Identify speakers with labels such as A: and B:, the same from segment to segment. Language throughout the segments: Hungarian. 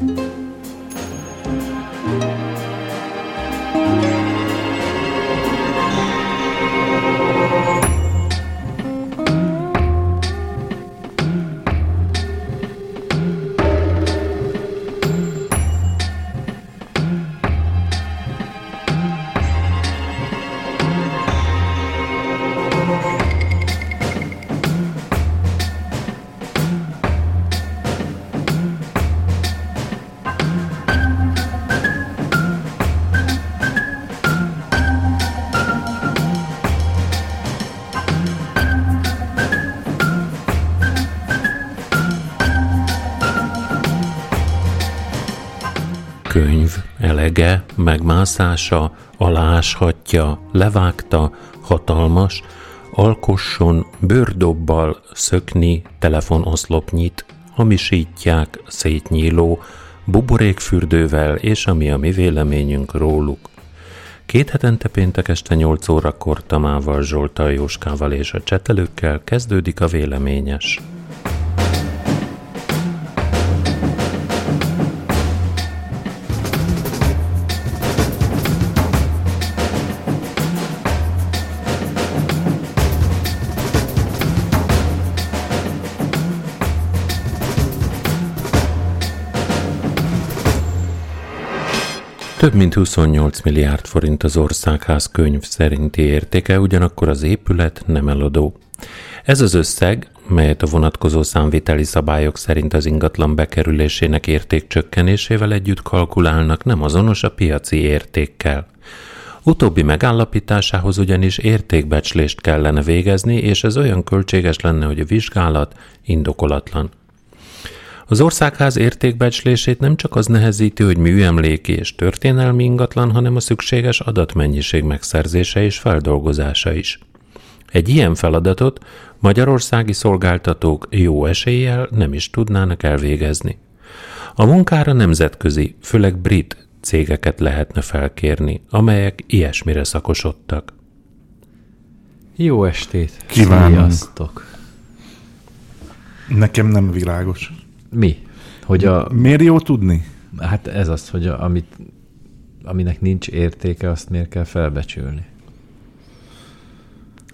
A: könyv megmászása, aláshatja, levágta, hatalmas, alkosson, bőrdobbal szökni, telefonoszlopnyit, hamisítják, szétnyíló, buborékfürdővel és ami a mi véleményünk róluk. Két hetente péntek este 8 órakor Tamával, Zsoltal, Jóskával és a csetelőkkel kezdődik a véleményes. Több mint 28 milliárd forint az országház könyv szerinti értéke, ugyanakkor az épület nem eladó. Ez az összeg, melyet a vonatkozó számviteli szabályok szerint az ingatlan bekerülésének értékcsökkenésével együtt kalkulálnak, nem azonos a piaci értékkel. Utóbbi megállapításához ugyanis értékbecslést kellene végezni, és ez olyan költséges lenne, hogy a vizsgálat indokolatlan. Az országház értékbecslését nem csak az nehezíti, hogy műemléki és történelmi ingatlan, hanem a szükséges adatmennyiség megszerzése és feldolgozása is. Egy ilyen feladatot magyarországi szolgáltatók jó eséllyel nem is tudnának elvégezni. A munkára nemzetközi, főleg brit cégeket lehetne felkérni, amelyek ilyesmire szakosodtak.
B: Jó estét!
C: Kívánunk.
B: Sziasztok!
C: Nekem nem világos.
B: Mi? Hogy a,
C: Miért jó tudni?
B: hát ez az, hogy a, amit, aminek nincs értéke, azt miért kell felbecsülni.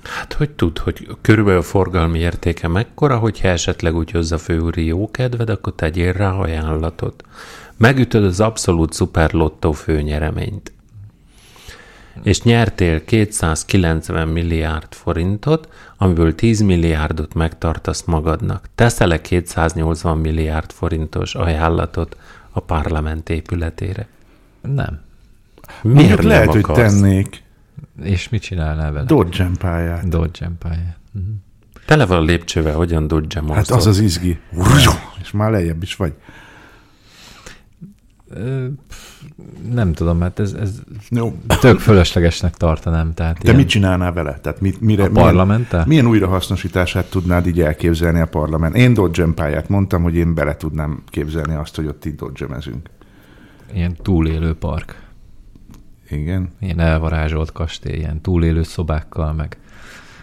A: Hát, hogy tud, hogy körülbelül a forgalmi értéke mekkora, hogyha esetleg úgy hozza a főúri jó kedved, akkor tegyél rá ajánlatot. Megütöd az abszolút szuper lottó főnyereményt. És nyertél 290 milliárd forintot, amiből 10 milliárdot megtartasz magadnak. Teszel-e 280 milliárd forintos ajánlatot a parlament épületére?
B: Nem.
A: Miért
C: Mondjuk
A: nem
C: lehet,
A: akarsz?
C: hogy tennék
B: És mit csinálnál vele?
C: dodge pályát.
B: Dodge pályát. Mhm.
A: Tele van lépcsővel, hogyan dodge
C: Hát az az izgi. És már lejjebb is vagy.
B: Ö, pff, Nem tudom, hát ez, ez
C: Jó.
B: tök fölöslegesnek tartanám. Tehát
C: Te mit csinálnál vele? Tehát mit, mire,
B: A parlamenttel?
C: milyen, milyen újrahasznosítását tudnád így elképzelni a parlament? Én dodge pályát mondtam, hogy én bele tudnám képzelni azt, hogy ott így dodge
B: Ilyen túlélő park.
C: Igen.
B: Ilyen elvarázsolt kastély, ilyen túlélő szobákkal, meg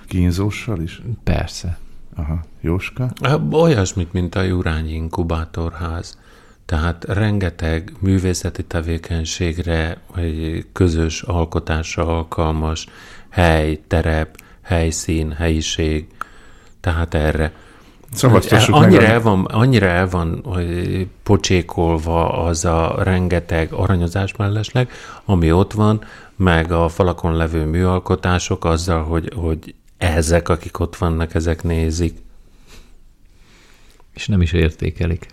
C: Kínzóssal is?
B: persze.
C: Aha. Jóska?
A: Olyasmit, mint a Jurányi Inkubátorház. Tehát rengeteg művészeti tevékenységre, vagy közös alkotásra alkalmas hely, terep, helyszín, helyiség, tehát erre.
C: Szavaztassuk
A: annyira,
C: meg.
A: el van, annyira el van hogy pocsékolva az a rengeteg aranyozás mellesleg, ami ott van, meg a falakon levő műalkotások azzal, hogy, hogy ezek, akik ott vannak, ezek nézik.
B: És nem is értékelik.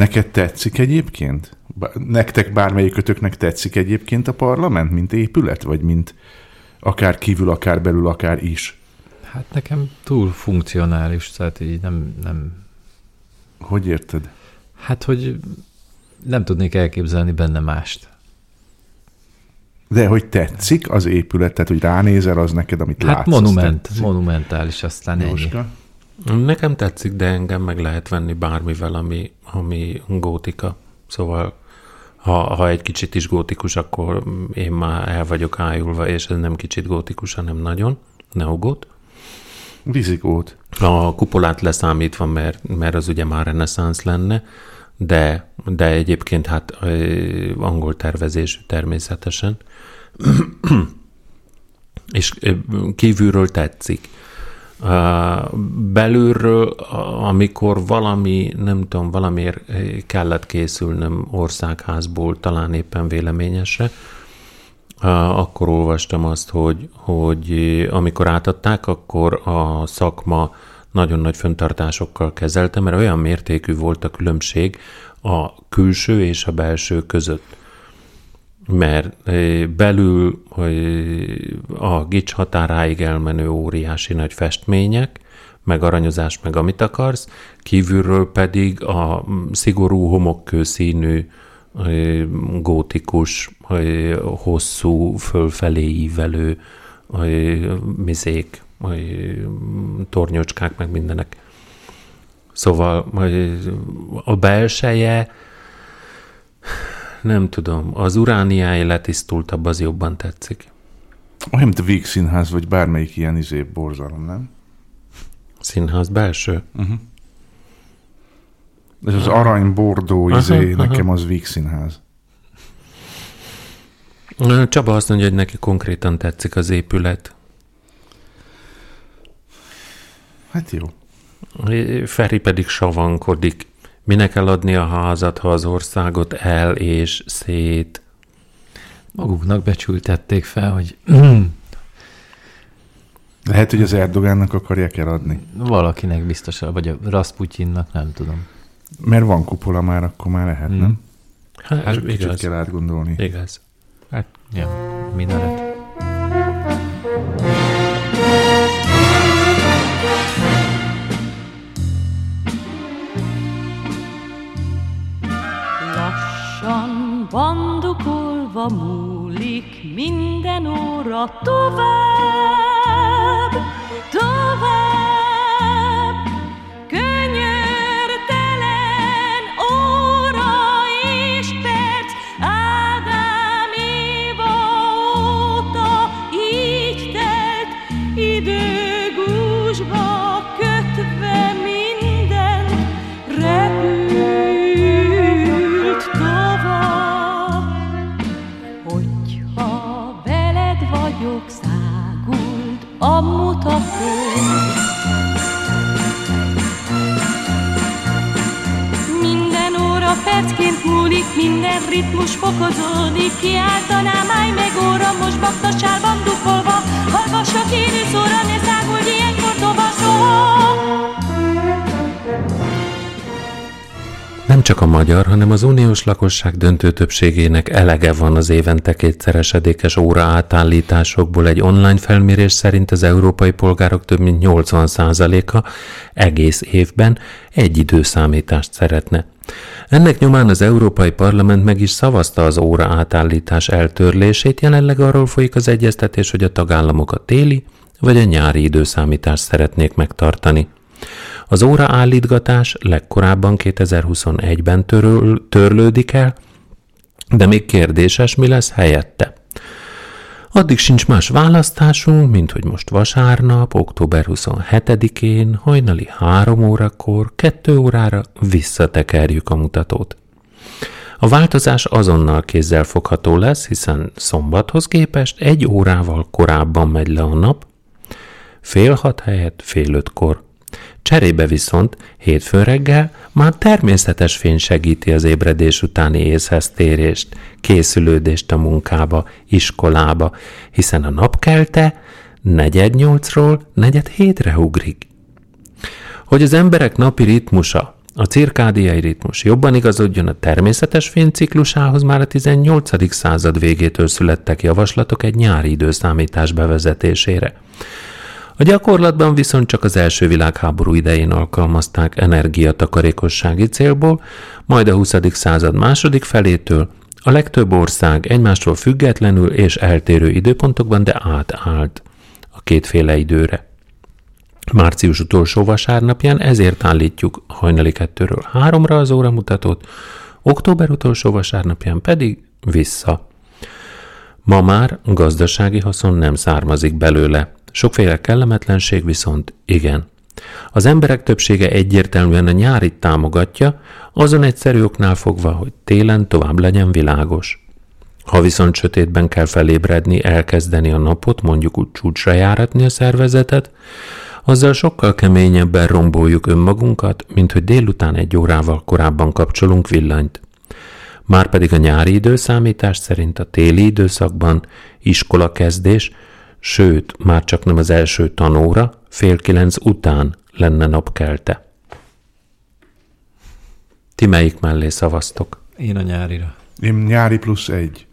C: Neked tetszik egyébként? Nektek bármelyikötöknek tetszik egyébként a parlament, mint épület, vagy mint akár kívül, akár belül, akár is?
B: Hát nekem túl funkcionális, tehát így nem, nem
C: Hogy érted?
B: hát hogy nem tudnék elképzelni benne mást.
C: De hogy tetszik az épület, tehát hogy ránézel, az neked, amit
B: Hát
C: látsz.
B: monument,
C: az tetszik.
B: monumentális, aztán ennyi.
A: Nekem tetszik, de engem meg lehet venni bármivel, ami, ami gótika. Szóval ha, ha egy kicsit is gótikus, akkor én már el vagyok ájulva, és ez nem kicsit gótikus, hanem nagyon, neogót.
C: Vizigót.
A: A kupolát leszámítva, mert, mert az ugye már reneszánsz lenne, de, de egyébként hát angol tervezésű természetesen. És kívülről tetszik. Belülről, amikor valami, nem tudom, valamiért kellett készülnöm országházból, talán éppen véleményesre, akkor olvastam azt, hogy, hogy amikor átadták, akkor a szakma nagyon nagy föntartásokkal kezelte, mert olyan mértékű volt a különbség a külső és a belső között. Mert belül a gics határáig elmenő óriási nagy festmények, meg aranyozás, meg amit akarsz, kívülről pedig a szigorú homokkő színű gótikus, hosszú, fölfelé ívelő mizék, tornyocskák, meg mindenek. Szóval a belseje, nem tudom, az urániája letisztultabb, az jobban tetszik.
C: Olyan, mint a Víg Színház, vagy bármelyik ilyen izé borzalom, nem?
A: Színház belső? Uh-huh.
C: Ez az arany bordó izé, aha, nekem aha. az Víg Színház.
A: Csaba azt mondja, hogy neki konkrétan tetszik az épület.
C: Hát jó.
A: Feri pedig savankodik. Minek eladni a házat, ha az országot el és szét?
B: Maguknak becsültették fel, hogy
C: lehet, hogy az Erdogánnak akarják eladni.
B: Valakinek biztos, vagy a Rasputyinnak, nem tudom.
C: Mert van kupola már, akkor már lehet, hmm. nem?
A: Hát, hát
C: igaz. kell átgondolni.
A: Igaz.
B: Hát, ja.
D: Lassan minden óra tovább, tovább.
A: Magyar, hanem az uniós lakosság döntő többségének elege van az évente kétszeresedékes óra átállításokból. Egy online felmérés szerint az európai polgárok több mint 80%-a egész évben egy időszámítást szeretne. Ennek nyomán az Európai Parlament meg is szavazta az óra átállítás eltörlését, jelenleg arról folyik az egyeztetés, hogy a tagállamok a téli vagy a nyári időszámítást szeretnék megtartani. Az óra állítgatás legkorábban 2021-ben törül, törlődik el, de még kérdéses, mi lesz helyette. Addig sincs más választásunk, mint hogy most vasárnap, október 27-én, hajnali 3 órakor, 2 órára visszatekerjük a mutatót. A változás azonnal kézzel fogható lesz, hiszen szombathoz képest egy órával korábban megy le a nap, fél hat helyett fél ötkor. Cserébe viszont hétfő reggel már természetes fény segíti az ébredés utáni észhez térést, készülődést a munkába, iskolába, hiszen a napkelte negyed nyolcról negyed hétre ugrik. Hogy az emberek napi ritmusa, a cirkádiai ritmus jobban igazodjon a természetes fényciklusához, már a 18. század végétől születtek javaslatok egy nyári időszámítás bevezetésére. A gyakorlatban viszont csak az első világháború idején alkalmazták energiatakarékossági célból, majd a 20. század második felétől a legtöbb ország egymástól függetlenül és eltérő időpontokban, de átállt a kétféle időre. Március utolsó vasárnapján ezért állítjuk hajnali kettőről háromra az óramutatót, október utolsó vasárnapján pedig vissza. Ma már gazdasági haszon nem származik belőle, Sokféle kellemetlenség viszont igen. Az emberek többsége egyértelműen a nyárit támogatja, azon egyszerű oknál fogva, hogy télen tovább legyen világos. Ha viszont sötétben kell felébredni, elkezdeni a napot, mondjuk úgy csúcsra járatni a szervezetet, azzal sokkal keményebben romboljuk önmagunkat, mint hogy délután egy órával korábban kapcsolunk villanyt. Márpedig a nyári időszámítás szerint a téli időszakban iskola kezdés, sőt, már csak nem az első tanóra, fél kilenc után lenne napkelte. Ti melyik mellé szavaztok?
B: Én a nyárira.
C: Én nyári plusz egy.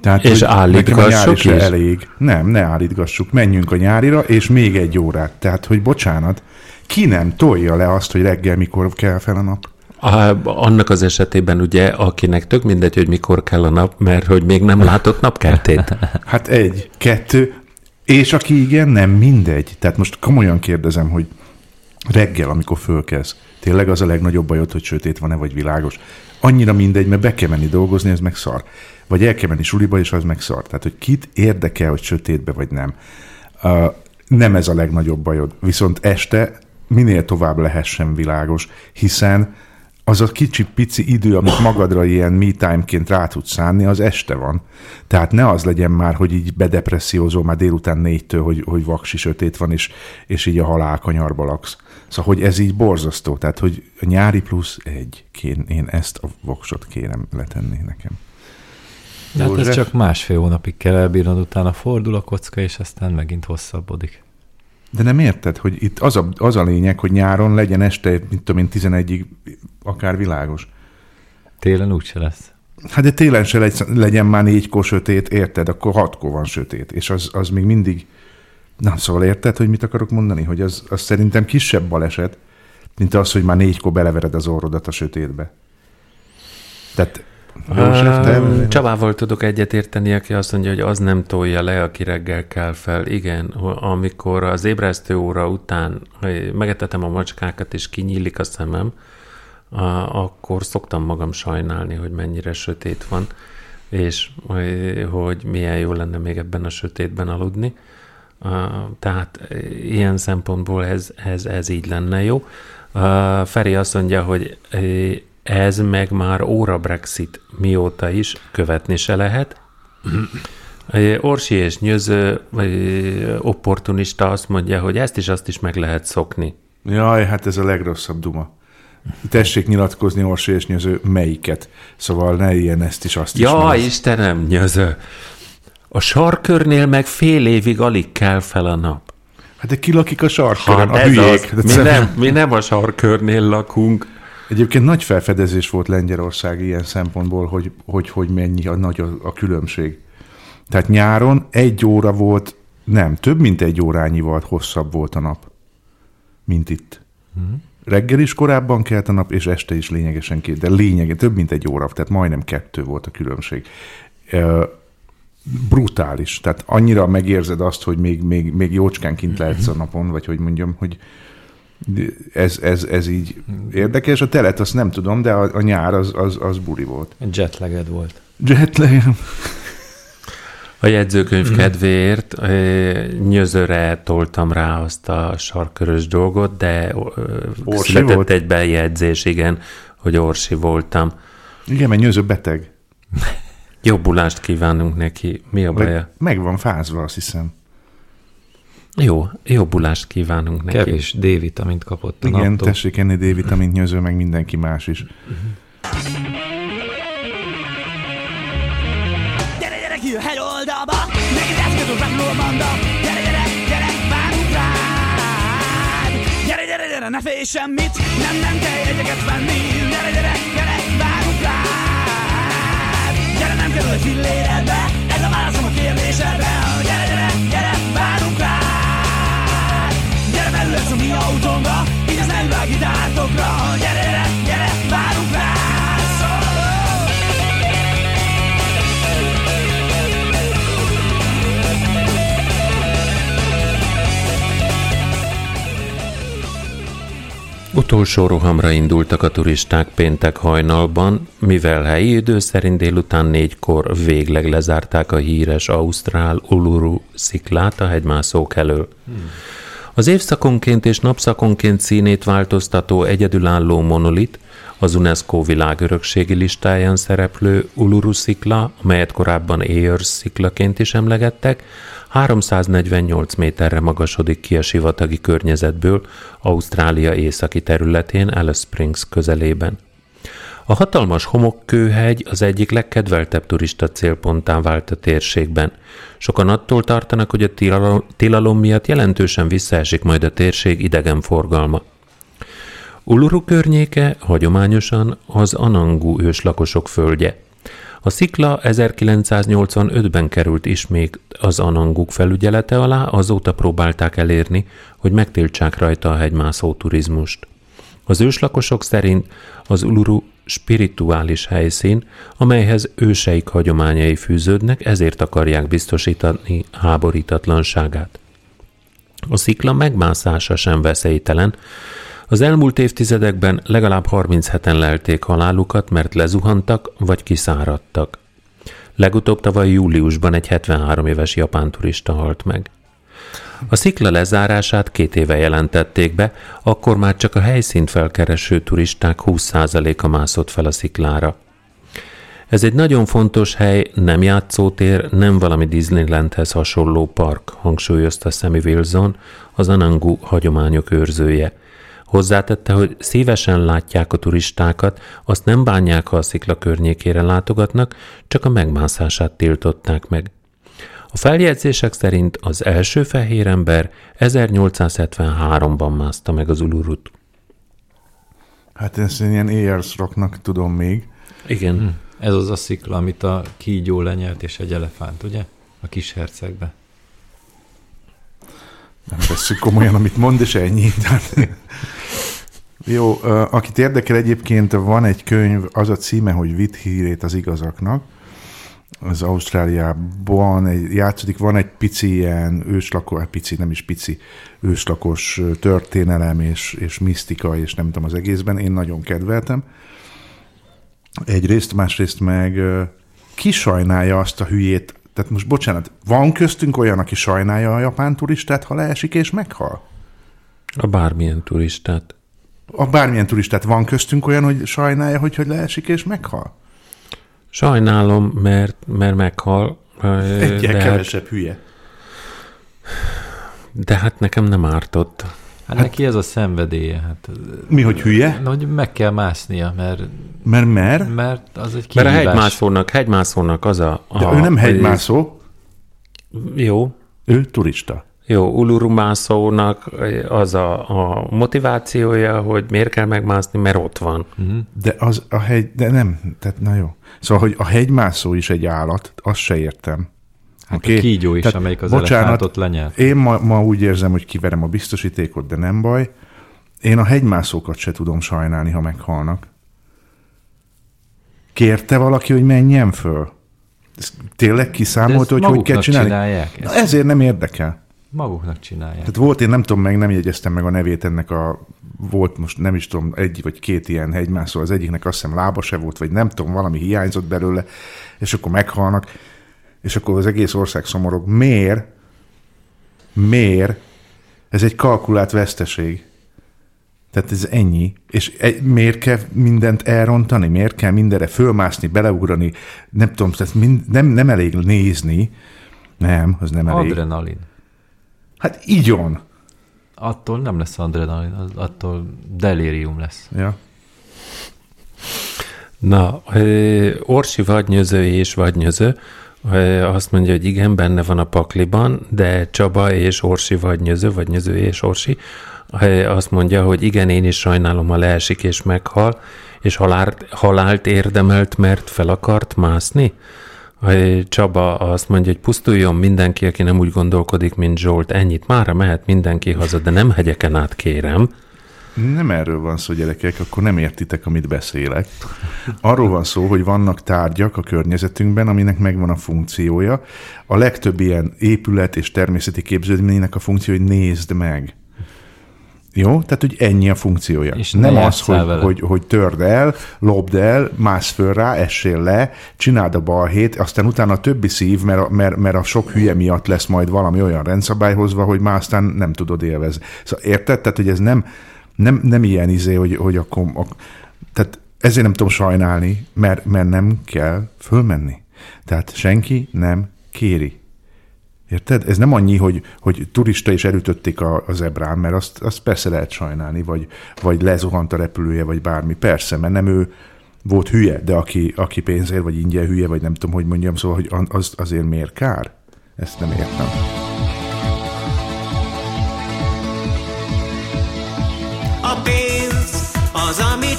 C: Tehát,
A: És állítgassuk is?
C: elég. Nem, ne állítgassuk. Menjünk a nyárira, és még egy órát. Tehát, hogy bocsánat, ki nem tolja le azt, hogy reggel mikor kell fel a nap?
A: A, annak az esetében ugye, akinek tök mindegy, hogy mikor kell a nap, mert hogy még nem látott napkeltét.
C: Hát egy, kettő, és aki igen, nem mindegy. Tehát most komolyan kérdezem, hogy reggel, amikor fölkezd, tényleg az a legnagyobb bajod, hogy sötét van-e, vagy világos. Annyira mindegy, mert be kell menni dolgozni, ez meg szar. Vagy el kell menni suliba, és az meg szar. Tehát, hogy kit érdekel, hogy sötétbe, vagy nem. Uh, nem ez a legnagyobb bajod. Viszont este minél tovább lehessen világos, hiszen az a kicsi pici idő, amit magadra ilyen me time-ként rá tudsz szánni, az este van. Tehát ne az legyen már, hogy így bedepressziózol már délután négytől, hogy, hogy vaksi sötét van, és, és így a halál kanyarba laksz. Szóval, hogy ez így borzasztó. Tehát, hogy a nyári plusz egy, kén, én ezt a voksot kérem letenni nekem.
B: De hát ez csak másfél hónapig kell elbírnod, utána fordul a kocka, és aztán megint hosszabbodik.
C: De nem érted, hogy itt az a, az a lényeg, hogy nyáron legyen este, mint tudom én, 11-ig akár világos.
B: Télen úgyse lesz.
C: Hát de télen se legy- legyen már négykor sötét, érted? Akkor hatkor van sötét, és az, az még mindig... Na, szóval érted, hogy mit akarok mondani? Hogy az, az szerintem kisebb baleset, mint az, hogy már négykor belevered az orrodat a sötétbe. Tehát József,
A: Csabával tudok egyetérteni, aki azt mondja, hogy az nem tolja le, aki reggel kell fel. Igen, amikor az ébresztő óra után megetetem a macskákat, és kinyílik a szemem, akkor szoktam magam sajnálni, hogy mennyire sötét van, és hogy- milyen jó lenne még ebben a sötétben aludni. Tehát ilyen szempontból ez, ez, ez így lenne jó. Feri azt mondja, hogy ez meg már óra Brexit mióta is követni se lehet. Eh, Orsi és Nyöző opportunista azt mondja, hogy ezt is azt is meg lehet szokni.
C: Jaj, hát ez a legrosszabb duma. Tessék nyilatkozni, Orsi és Nyöző, melyiket. Szóval ne ilyen ezt is, azt is.
A: Ja, Istenem, Nyöző! A sarkörnél meg fél évig alig kell fel a nap.
C: Hát de ki lakik a sarkörön?
A: Hát
C: a hülyék.
A: az. Mi nem, mi nem a sarkörnél lakunk.
C: Egyébként nagy felfedezés volt Lengyelország ilyen szempontból, hogy hogy, hogy mennyi a nagy a, a különbség. Tehát nyáron egy óra volt, nem, több mint egy órányival hosszabb volt a nap, mint itt. Reggel is korábban kelt a nap, és este is lényegesen két, de lényeg, több mint egy óra, tehát majdnem kettő volt a különbség. Ö, brutális. Tehát annyira megérzed azt, hogy még, még, még jócskán kint lehetsz a napon, vagy hogy mondjam, hogy ez, ez, ez így érdekes. A telet azt nem tudom, de a, a nyár az, az, az buri volt.
B: Jetlagged volt.
C: Jetlag.
A: A jegyzőkönyv kedvéért eh, nyözőre toltam rá azt a sarkörös dolgot, de ö,
C: Orsi
A: született
C: volt?
A: egy bejegyzés, igen, hogy orsi voltam.
C: Igen, mert nyőző beteg.
A: Jobbulást kívánunk neki. Mi a baja?
C: meg van fázva, azt hiszem.
A: Jó, jobbulást kívánunk neki.
B: Kevés D-vitamint kapott a
C: Igen,
B: naptól.
C: tessék enni D-vitamint nyőző, meg mindenki más is.
E: Gyere, gyere, kijöhet oldalba. Neked eszközös megló banda Gyere, gyere, gyere, várunk rád. Gyere, gyere, gyere, ne félj semmit. Nem, nem kell jegyeket venni. Gyere, gyere, gyere, várunk rád. Gyere, nem kerül filléredbe. Ez a válaszom a kérdésedre belül ez a mi autónkra Így az nem vág gitártokra Gyere, gyere, gyere, várunk rád!
A: Utolsó rohamra indultak a turisták péntek hajnalban, mivel helyi idő szerint délután négykor végleg lezárták a híres Ausztrál Uluru sziklát a hegymászók elől. Hmm. Az évszakonként és napszakonként színét változtató egyedülálló monolit, az UNESCO világörökségi listáján szereplő Uluru szikla, amelyet korábban Ayers sziklaként is emlegettek, 348 méterre magasodik ki a sivatagi környezetből Ausztrália északi területén Alice Springs közelében. A hatalmas homokkőhegy az egyik legkedveltebb turista célponttá vált a térségben. Sokan attól tartanak, hogy a tilalom miatt jelentősen visszaesik majd a térség idegenforgalma. Uluru környéke hagyományosan az Anangu őslakosok földje. A szikla 1985-ben került ismét az Ananguk felügyelete alá, azóta próbálták elérni, hogy megtiltsák rajta a hegymászó turizmust. Az őslakosok szerint az Uluru spirituális helyszín, amelyhez őseik hagyományai fűződnek, ezért akarják biztosítani háborítatlanságát. A szikla megmászása sem veszélytelen, az elmúlt évtizedekben legalább 37-en lelték halálukat, mert lezuhantak vagy kiszáradtak. Legutóbb tavaly júliusban egy 73 éves japán turista halt meg. A szikla lezárását két éve jelentették be, akkor már csak a helyszínt felkereső turisták 20%-a mászott fel a sziklára. Ez egy nagyon fontos hely, nem játszótér, nem valami Disneylandhez hasonló park, hangsúlyozta Sammy Wilson, az Anangu hagyományok őrzője – Hozzátette, hogy szívesen látják a turistákat, azt nem bánják, ha a szikla környékére látogatnak, csak a megmászását tiltották meg. A feljegyzések szerint az első fehér ember 1873-ban mászta meg az Ulurut.
C: Hát ezt ilyen Ayers rocknak tudom még.
A: Igen. Hm.
B: Ez az a szikla, amit a kígyó lenyelt, és egy elefánt, ugye? A kis hercegbe.
C: Nem veszük komolyan, amit mond, és ennyi. Jó, akit érdekel egyébként, van egy könyv, az a címe, hogy Vitt hírét az igazaknak. Az Ausztráliában egy, játszódik, van egy pici ilyen őslakos, hát pici, nem is pici, őslakos történelem és, és misztika, és nem tudom az egészben. Én nagyon kedveltem. Egyrészt, másrészt meg ki sajnálja azt a hülyét, tehát most bocsánat, van köztünk olyan, aki sajnálja a japán turistát, ha leesik és meghal?
A: A bármilyen turistát.
C: A bármilyen turistát van köztünk olyan, hogy sajnálja, hogy, hogy leesik és meghal?
A: Sajnálom, mert, mert meghal.
C: Egyel de hát- kevesebb hát, hülye.
A: De hát nekem nem ártott.
B: Hát, hát neki ez a szenvedélye. Hát,
C: mi, hogy hülye?
B: Hogy meg kell másznia, mert...
C: Mert mer?
B: Mert az egy
A: kihívás. Mert a hegymászónak, hegymászónak az a...
C: a De ő nem hegymászó.
A: Jó.
C: Ő turista.
A: Jó, ulurumászónak az a, a motivációja, hogy miért kell megmászni, mert ott van.
C: Uh-huh. De az a hegy, de nem, tehát na jó. Szóval, hogy a hegymászó is egy állat, azt se értem.
B: Hát okay? a kígyó is, tehát, amelyik az bocsánat, elefántot lenyelt.
C: Én ma, ma úgy érzem, hogy kiverem a biztosítékot, de nem baj. Én a hegymászókat se tudom sajnálni, ha meghalnak. Kérte valaki, hogy menjen föl? Ez tényleg kiszámolt, hogy hogy kell csinálni? Na, ezért nem érdekel.
B: Maguknak csinálják.
C: Tehát volt, én nem tudom meg, nem jegyeztem meg a nevét ennek a, volt most nem is tudom, egy vagy két ilyen hegymászó, az egyiknek azt hiszem lába se volt, vagy nem tudom, valami hiányzott belőle, és akkor meghalnak, és akkor az egész ország szomorog. Miért? Miért? Ez egy kalkulált veszteség. Tehát ez ennyi. És egy, miért kell mindent elrontani? Miért kell mindenre fölmászni, beleugrani? Nem tudom, tehát mind, nem, nem elég nézni. Nem, az nem elég.
B: Adrenalin.
C: Hát igyon.
B: Attól nem lesz adrenalin, attól delírium lesz.
C: Ja.
A: Na, Orsi vadnyöző és vadnyöző azt mondja, hogy igen, benne van a pakliban, de Csaba és Orsi vadnyöző, vadnyöző és Orsi azt mondja, hogy igen, én is sajnálom, ha leesik és meghal, és halált, halált érdemelt, mert fel akart mászni. Csaba azt mondja, hogy pusztuljon mindenki, aki nem úgy gondolkodik, mint Zsolt. Ennyit mára mehet mindenki haza, de nem hegyeken át kérem.
C: Nem erről van szó, gyerekek, akkor nem értitek, amit beszélek. Arról van szó, hogy vannak tárgyak a környezetünkben, aminek megvan a funkciója. A legtöbb ilyen épület és természeti képződménynek a funkció, hogy nézd meg. Jó? Tehát, hogy ennyi a funkciója.
B: És
C: nem
B: ne
C: az, hogy,
B: vele.
C: hogy, hogy törd el, lopd el, mász föl rá, essél le, csináld a balhét, aztán utána a többi szív, mert a, mert, mert a sok hülye miatt lesz majd valami olyan rendszabály hozva, hogy már aztán nem tudod élvezni. Szóval érted? Tehát, hogy ez nem, nem, nem ilyen izé, hogy, hogy akkor... A, tehát ezért nem tudom sajnálni, mert, mert nem kell fölmenni. Tehát senki nem kéri. Érted? Ez nem annyi, hogy, hogy turista is elütötték a, a zebrán, mert azt, azt persze lehet sajnálni, vagy, vagy lezuhant a repülője, vagy bármi. Persze, mert nem ő volt hülye, de aki, aki pénzért, vagy ingyen hülye, vagy nem tudom, hogy mondjam, szóval, hogy az, azért miért kár? Ezt nem értem.
F: A pénz az, amit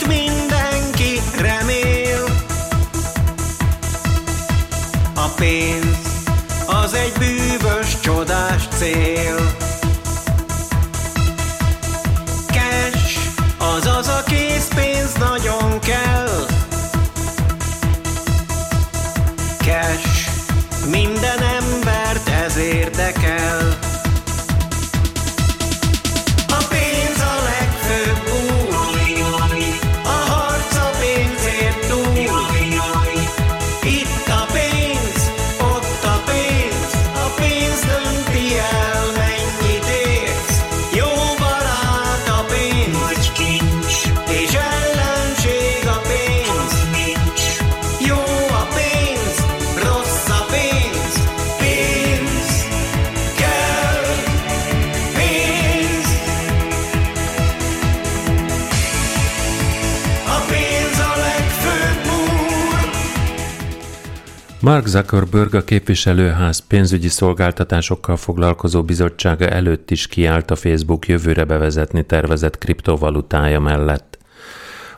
A: Mark Zuckerberg a képviselőház pénzügyi szolgáltatásokkal foglalkozó bizottsága előtt is kiállt a Facebook jövőre bevezetni tervezett kriptovalutája mellett.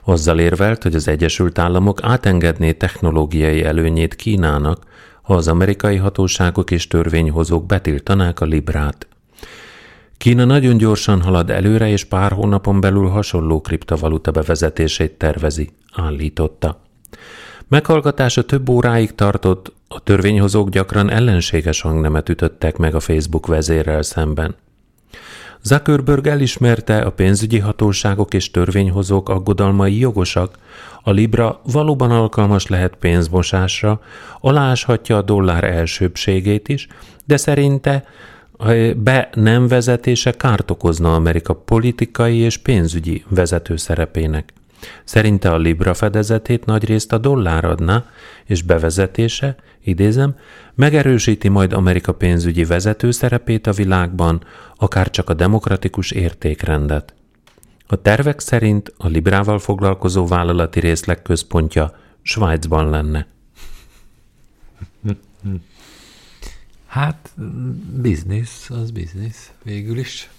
A: Azzal érvelt, hogy az Egyesült Államok átengedné technológiai előnyét Kínának, ha az amerikai hatóságok és törvényhozók betiltanák a Librát. Kína nagyon gyorsan halad előre, és pár hónapon belül hasonló kriptovaluta bevezetését tervezi, állította. Meghallgatása több óráig tartott, a törvényhozók gyakran ellenséges hangnemet ütöttek meg a Facebook vezérrel szemben. Zuckerberg elismerte, a pénzügyi hatóságok és törvényhozók aggodalmai jogosak, a Libra valóban alkalmas lehet pénzmosásra, aláshatja a dollár elsőbségét is, de szerinte a be nem vezetése kárt okozna Amerika politikai és pénzügyi vezető szerepének. Szerinte a Libra fedezetét nagyrészt a dollár adná, és bevezetése, idézem, megerősíti majd Amerika pénzügyi vezető szerepét a világban, akár csak a demokratikus értékrendet. A tervek szerint a Librával foglalkozó vállalati részleg központja Svájcban lenne.
B: Hát, biznisz, az biznisz, végül is.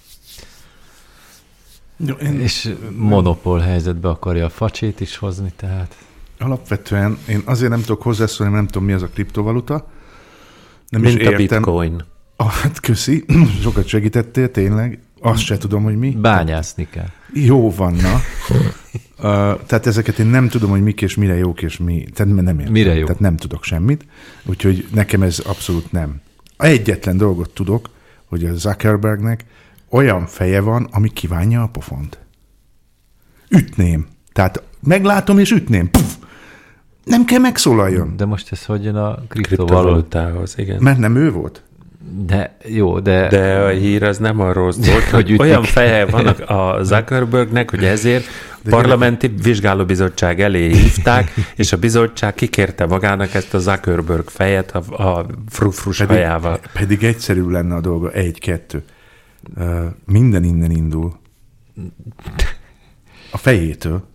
C: Jó, én,
B: És monopól helyzetbe akarja a facsét is hozni, tehát
C: Alapvetően én azért nem tudok hozzászólni, mert nem tudom, mi az a kriptovaluta. Nem
A: Mint
C: is
A: a
C: értem.
A: bitcoin.
C: Ah, hát köszi, sokat segítettél, tényleg. Azt se tudom, hogy mi.
B: bányászni kell.
C: Jó van, na. Uh, tehát ezeket én nem tudom, hogy mik és mire jók és mi. Tehát nem értem.
B: Mire jó?
C: Tehát nem tudok semmit. Úgyhogy nekem ez abszolút nem. Egyetlen dolgot tudok, hogy a Zuckerbergnek olyan feje van, ami kívánja a pofont. Ütném. Tehát meglátom és ütném. Puff. Nem kell megszólaljon.
B: De most ez hogy jön a?
A: Kriptovalutához, igen.
C: Mert nem ő volt?
B: De jó, de,
A: De a hír az nem arról szólt,
B: hogy
A: hogy olyan feje van a Zuckerbergnek, hogy ezért parlamenti vizsgálóbizottság elé hívták, és a bizottság kikérte magának ezt a Zuckerberg fejet a, a frufrus
C: Pedig,
A: hajával.
C: pedig egyszerű lenne a dolga. Egy-kettő. Minden innen indul. A fejétől.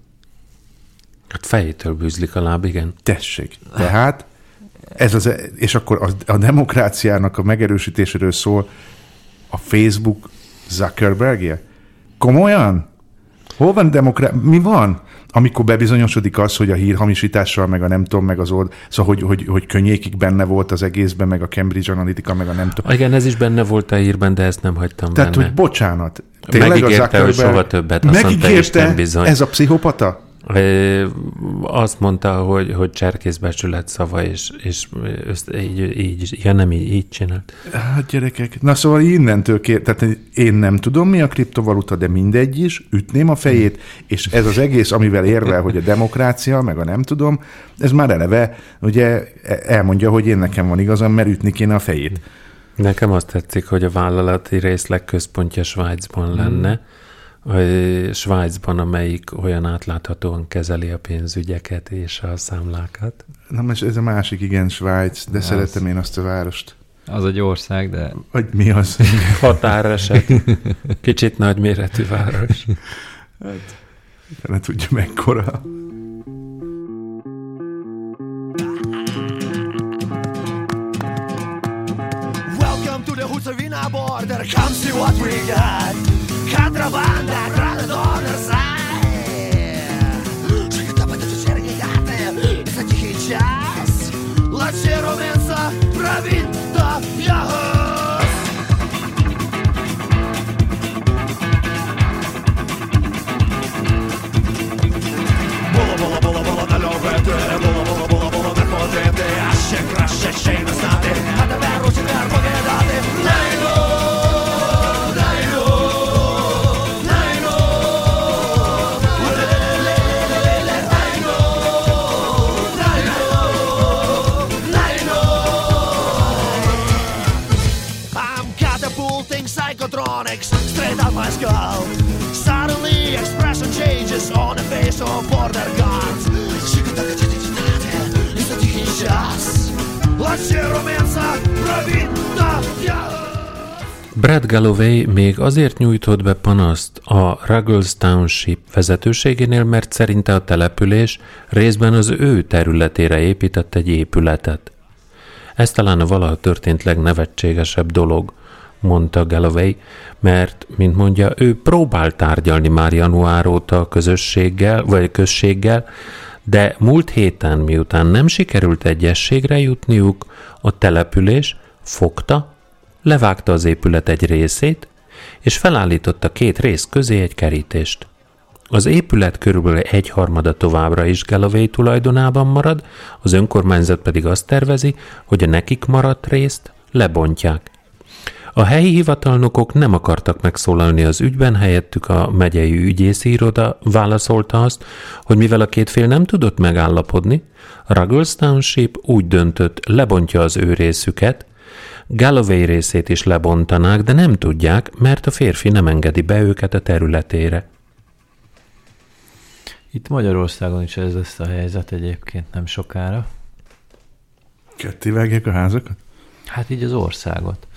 A: Hát fejétől bűzlik a láb, igen.
C: Tessék. Tehát ez az, és akkor a, a demokráciának a megerősítéséről szól a Facebook Zuckerbergje? Komolyan? Hol van demokrácia? Mi van? Amikor bebizonyosodik az, hogy a hírhamisítással, meg a nem tudom, meg az old, szóval, hogy, hogy, hogy könnyékig benne volt az egészben, meg a Cambridge Analytica, meg a nem tudom.
A: Igen, ez is benne volt a hírben, de ezt nem hagytam
C: Tehát,
A: benne.
C: hogy bocsánat.
A: Megígérte, hogy soha többet, azt mondta, Isten bizony.
C: ez a pszichopata?
A: Azt mondta, hogy, hogy cserkészbecsület szava, és, és össze, így, így, ja nem így, így csinált.
C: Hát gyerekek, na szóval innentől kér, tehát én nem tudom mi a kriptovaluta, de mindegy is, ütném a fejét, és ez az egész, amivel érvel, hogy a demokrácia, meg a nem tudom, ez már eleve ugye e, elmondja, hogy én nekem van igazam, mert ütni kéne a fejét.
A: Nekem azt tetszik, hogy a vállalati részleg központja Svájcban lenne, hmm Svájcban, amelyik olyan átláthatóan kezeli a pénzügyeket és a számlákat.
C: Na, és ez a másik, igen, Svájc, de
B: az...
C: szeretem én azt a várost.
B: Az egy ország, de...
C: Vagy mi az?
A: Határeset. Kicsit nagyméretű város.
C: Hát, ne tudja mekkora.
E: Welcome to the Hutsavinabor, there comes to what we got. Контрабанда, града донор сай Шагата под вечерний гати За тихий час Лачі румінця Правін та його Було, було, було, було, это. дерево So changes on the face of border guards
A: Brad Galloway még azért nyújtott be panaszt a Ruggles Township vezetőségénél, mert szerinte a település részben az ő területére épített egy épületet. Ez talán a valaha történt legnevetségesebb dolog – mondta Galloway, mert, mint mondja, ő próbált tárgyalni már január óta a közösséggel, vagy a községgel, de múlt héten, miután nem sikerült egyességre jutniuk, a település fogta, levágta az épület egy részét, és felállította két rész közé egy kerítést. Az épület körülbelül egyharmada továbbra is Galloway tulajdonában marad, az önkormányzat pedig azt tervezi, hogy a nekik maradt részt lebontják. A helyi hivatalnokok nem akartak megszólalni az ügyben, helyettük a megyei ügyészi iroda válaszolta azt, hogy mivel a két fél nem tudott megállapodni, Ruggles Township úgy döntött, lebontja az ő részüket, Galloway részét is lebontanák, de nem tudják, mert a férfi nem engedi be őket a területére.
B: Itt Magyarországon is ez lesz a helyzet egyébként nem sokára.
C: Ketté vágják a házakat?
B: Hát így az országot.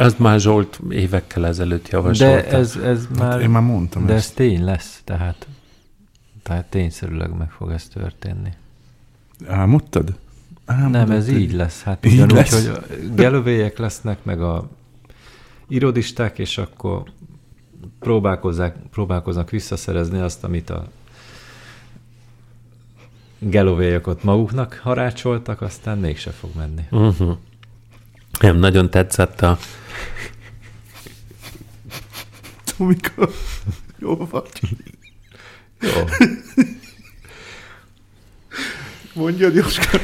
A: Ez már Zsolt évekkel ezelőtt javasolta.
B: De ez, ez hát már...
C: Hát én már mondtam
B: De
C: ezt.
B: ez tény lesz, tehát, tehát tényszerűleg meg fog ez történni.
C: Álmodtad? Álmodtad?
B: Nem, ez így lesz. Hát
C: így
B: ugyanúgy,
C: lesz?
B: hogy a gelövélyek lesznek, meg a irodisták, és akkor próbálkozzák, próbálkoznak visszaszerezni azt, amit a gelovéjak ott maguknak harácsoltak, aztán mégse fog menni.
A: Uh-huh. Nem, nagyon tetszett a...
C: Amikor jó vagy.
B: Jó.
C: Mondjad, Jóska.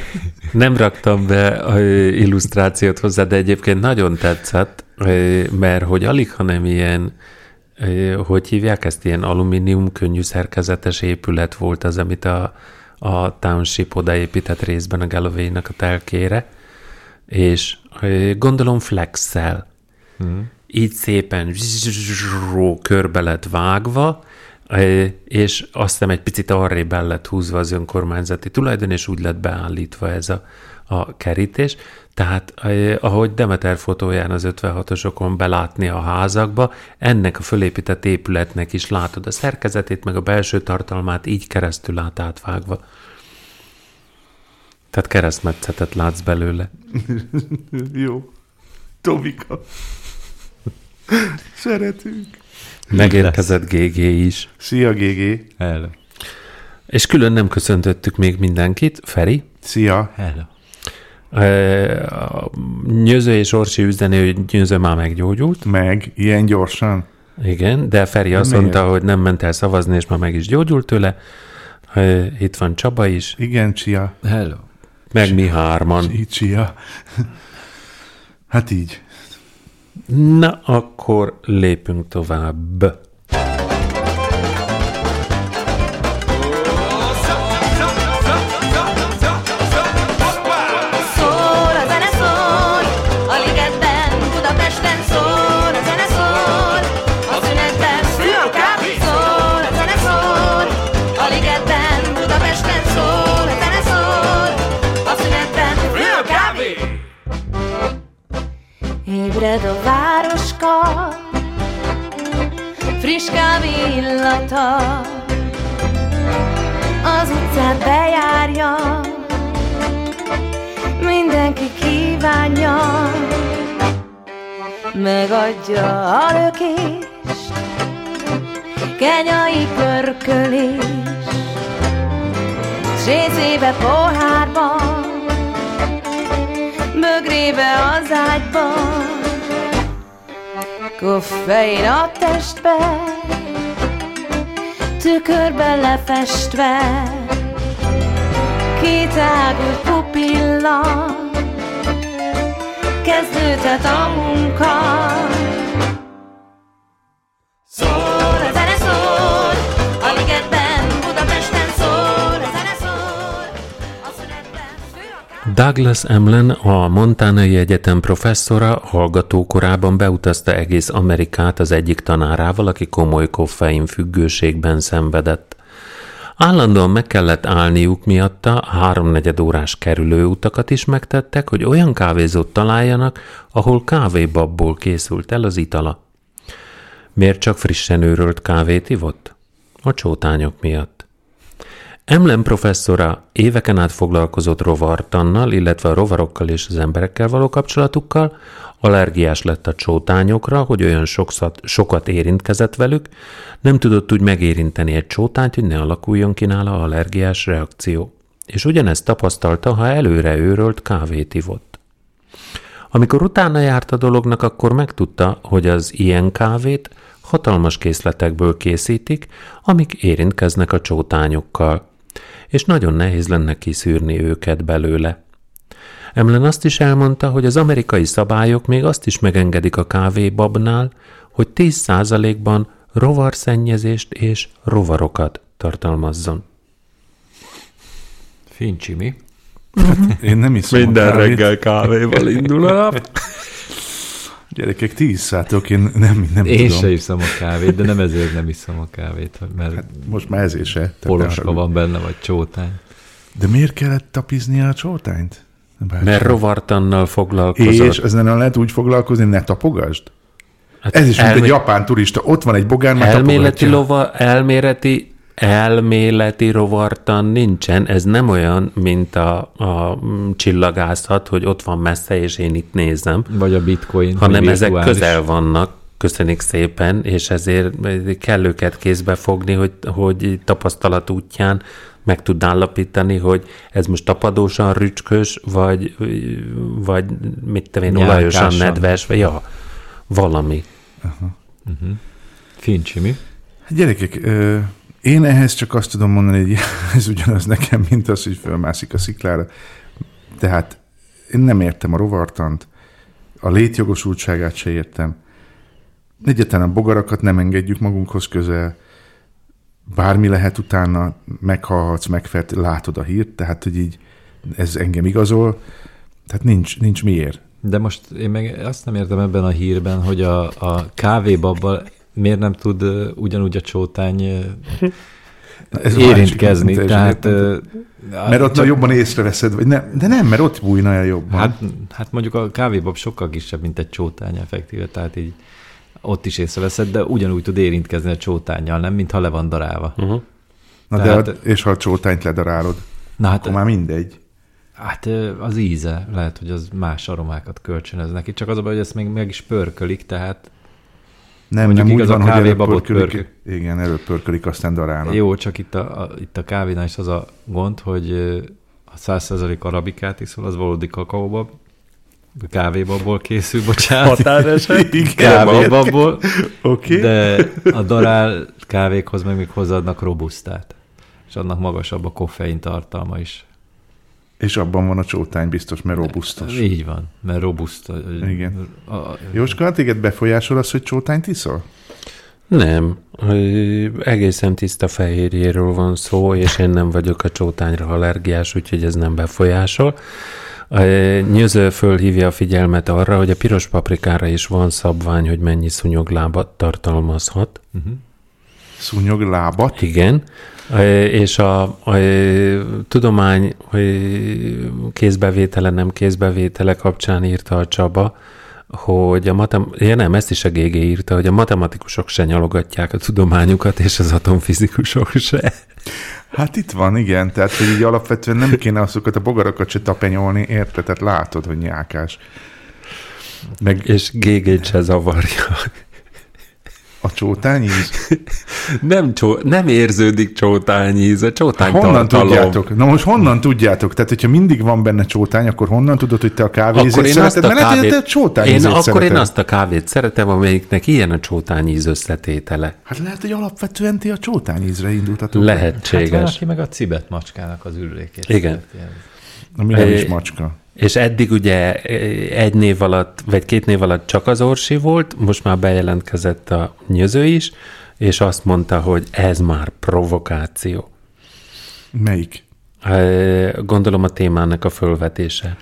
A: Nem raktam be a illusztrációt hozzá, de egyébként nagyon tetszett, mert hogy alig, hanem ilyen, hogy hívják ezt, ilyen alumínium könnyű szerkezetes épület volt az, amit a, a Township odaépített részben a galloway a telkére, és gondolom flexel.
B: Mm.
A: Így szépen körbe lett vágva, és azt hiszem egy picit arrébb el lett húzva az önkormányzati tulajdon, és úgy lett beállítva ez a, a kerítés. Tehát ahogy Demeter fotóján az 56-osokon belátni a házakba, ennek a fölépített épületnek is látod a szerkezetét, meg a belső tartalmát így keresztül lát átvágva. Tehát keresztmetszetet látsz belőle.
C: Jó. Tobika. Szeretünk.
A: Megérkezett GG is.
C: Szia, GG.
B: Hello.
A: És külön nem köszöntöttük még mindenkit. Feri,
C: Szia.
B: Hello.
A: a Nyöző és Orsi üzeni, hogy Nyöző már meggyógyult.
C: Meg, ilyen gyorsan.
A: Igen, de Feri azt
C: Miért?
A: mondta, hogy nem ment el szavazni, és már meg is gyógyult tőle. Ö, Itt van Csaba is,
C: Igen, Csia.
B: Hello.
A: Meg mi hárman.
C: Így Csia. Hát így.
A: Na, akkor lépünk tovább.
D: Ébred a városka, friss kávé illata, az utcát bejárja, mindenki kívánja, megadja a lökést, kenyai pörkölés, s részébe pohárba, bögrébe az ágyba, koffein a testbe, tükörben lefestve, kitágult pupilla, kezdődhet a munka.
A: Douglas Emlen, a Montanai Egyetem professzora, hallgatókorában beutazta egész Amerikát az egyik tanárával, aki komoly koffein függőségben szenvedett. Állandóan meg kellett állniuk miatta, háromnegyed órás kerülőutakat is megtettek, hogy olyan kávézót találjanak, ahol kávébabból készült el az itala. Miért csak frissen őrölt kávét ivott? A csótányok miatt. Emlen professzora éveken át foglalkozott rovartannal, illetve a rovarokkal és az emberekkel való kapcsolatukkal, allergiás lett a csótányokra, hogy olyan sokszat, sokat érintkezett velük, nem tudott úgy megérinteni egy csótányt, hogy ne alakuljon ki nála allergiás reakció. És ugyanezt tapasztalta, ha előre őrölt kávét ivott. Amikor utána járt a dolognak, akkor megtudta, hogy az ilyen kávét hatalmas készletekből készítik, amik érintkeznek a csótányokkal, és nagyon nehéz lenne kiszűrni őket belőle. Emlen azt is elmondta, hogy az amerikai szabályok még azt is megengedik a kávébabnál, hogy 10%-ban rovarszennyezést és rovarokat tartalmazzon.
B: Fincsi, mi?
C: Én nem iszom a kávét.
A: kávéval indul a nap.
C: Gyerekek, ti isszátok, én nem, nem
B: Én
C: tudom.
B: se iszom a kávét, de nem ezért nem iszom a kávét, mert hát,
C: Most már ezért se.
B: Poloska van benne, vagy csótány.
C: De miért kellett tapiznia a csótányt? Bár
A: Mert rovartannal foglalkozott.
C: És ezzel nem lehet úgy foglalkozni, ne tapogasd?
A: Hát
C: Ez is, mint
A: elmé-
C: egy japán turista. Ott van egy bogár, már
A: elméleti, lova, elméleti, elméleti rovartan nincsen. Ez nem olyan, mint a, a mm, csillagászat, hogy ott van messze, és én itt nézem,
B: Vagy a bitcoin.
A: hanem ezek
B: virtuális.
A: közel vannak, köszönjük szépen, és ezért kell őket kézbe fogni, hogy, hogy tapasztalat útján meg tud állapítani, hogy ez most tapadósan rücskös, vagy, vagy mit tudom én, olajosan nedves, vagy ja, valami.
B: Fincsi, mi?
C: Gyerekek, ö, én ehhez csak azt tudom mondani, hogy ez ugyanaz nekem, mint az, hogy fölmászik a sziklára. Tehát én nem értem a rovartant, a létjogosultságát se értem. Egyetlen a bogarakat nem engedjük magunkhoz közel, bármi lehet utána, meghalhatsz, megfert, látod a hírt, tehát hogy így ez engem igazol, tehát nincs, nincs miért.
B: De most én meg azt nem értem ebben a hírben, hogy a, a kávébabbal miért nem tud ugyanúgy a csótány
C: Ez
B: érintkezni.
C: másik,
B: Tehát,
C: Mert ott jobban észreveszed, vagy nem, de nem, mert ott bújna el jobban.
B: Hát, hát mondjuk a kávébab sokkal kisebb, mint egy csótány effektíve, tehát így ott is észreveszed, de ugyanúgy tud érintkezni a csótányjal, nem, mintha le van darálva.
A: Uh-huh.
C: Na de
B: tehát-
C: a, és ha a csótányt ledarálod,
B: Na hát,
C: akkor már mindegy.
B: hát az íze, lehet, hogy az más aromákat kölcsönöz neki, csak az a baj, hogy ezt még meg is pörkölik, tehát
C: Nem,
B: Mondjuk
C: nem úgy
B: igaz, a
C: van, hogy előbb
B: kávébabot
C: pörkölik, igen, előbb pörkölik, aztán darálnak.
B: Jó, csak itt a, a, itt a kávénál is az a gond, hogy ha 100% arabikát iszol, az valódi kakaóbab, Kávébabból készül, bocsánat.
A: Határeset?
B: Kávébabból,
C: Oké.
B: de a darál kávékhoz meg még hozzáadnak robusztát. És annak magasabb a koffein tartalma is.
C: És abban van a csótány biztos, mert robusztus.
B: Így van, mert robuszt.
C: Igen.
B: A, a,
C: Jóska, téged befolyásol az, hogy csótányt iszol?
A: Nem. Egészen tiszta fehérjéről van szó, és én nem vagyok a csótányra allergiás, úgyhogy ez nem befolyásol. Ö, Nyöző fölhívja a figyelmet arra, hogy a piros paprikára is van szabvány, hogy mennyi szúnyoglábat tartalmazhat.
C: Szúnyog lábat?
A: Igen, és a, a tudomány kézbevétele, nem kézbevétele kapcsán írta a Csaba, hogy a matem... Ja nem, ezt is a GG írta, hogy a matematikusok se nyalogatják a tudományukat, és az atomfizikusok se.
C: Hát itt van, igen. Tehát, hogy így alapvetően nem kéne azokat a bogarakat se tapenyolni, érted? Tehát látod, hogy nyákás. Meg
A: És GG-t se zavarja.
C: A csótány íz.
A: Nem, csó... nem érződik csótányíz, a csótány
C: Honnan
A: tartalom.
C: tudjátok? Na most honnan tudjátok? Tehát, hogyha mindig van benne csótány, akkor honnan tudod, hogy te a kávézét
A: Akkor én azt
C: szereted?
A: a
C: Mert lehet, hogy
A: kávét,
C: te a csótány
A: én,
C: ízét
A: akkor
C: szereted.
A: én azt a kávét szeretem, amelyiknek ilyen a csótányíz összetétele.
C: Hát lehet, hogy alapvetően ti a csótány ízre indultatok.
B: hát
A: Lehetséges.
B: van, aki meg a cibet macskának az ürülékét.
A: Igen.
B: szereti.
C: Ami nem is macska.
A: És eddig ugye egy név alatt, vagy két név alatt csak az Orsi volt, most már bejelentkezett a nyöző is, és azt mondta, hogy ez már provokáció.
C: Melyik?
A: Ö, Gondolom a témának a fölvetése.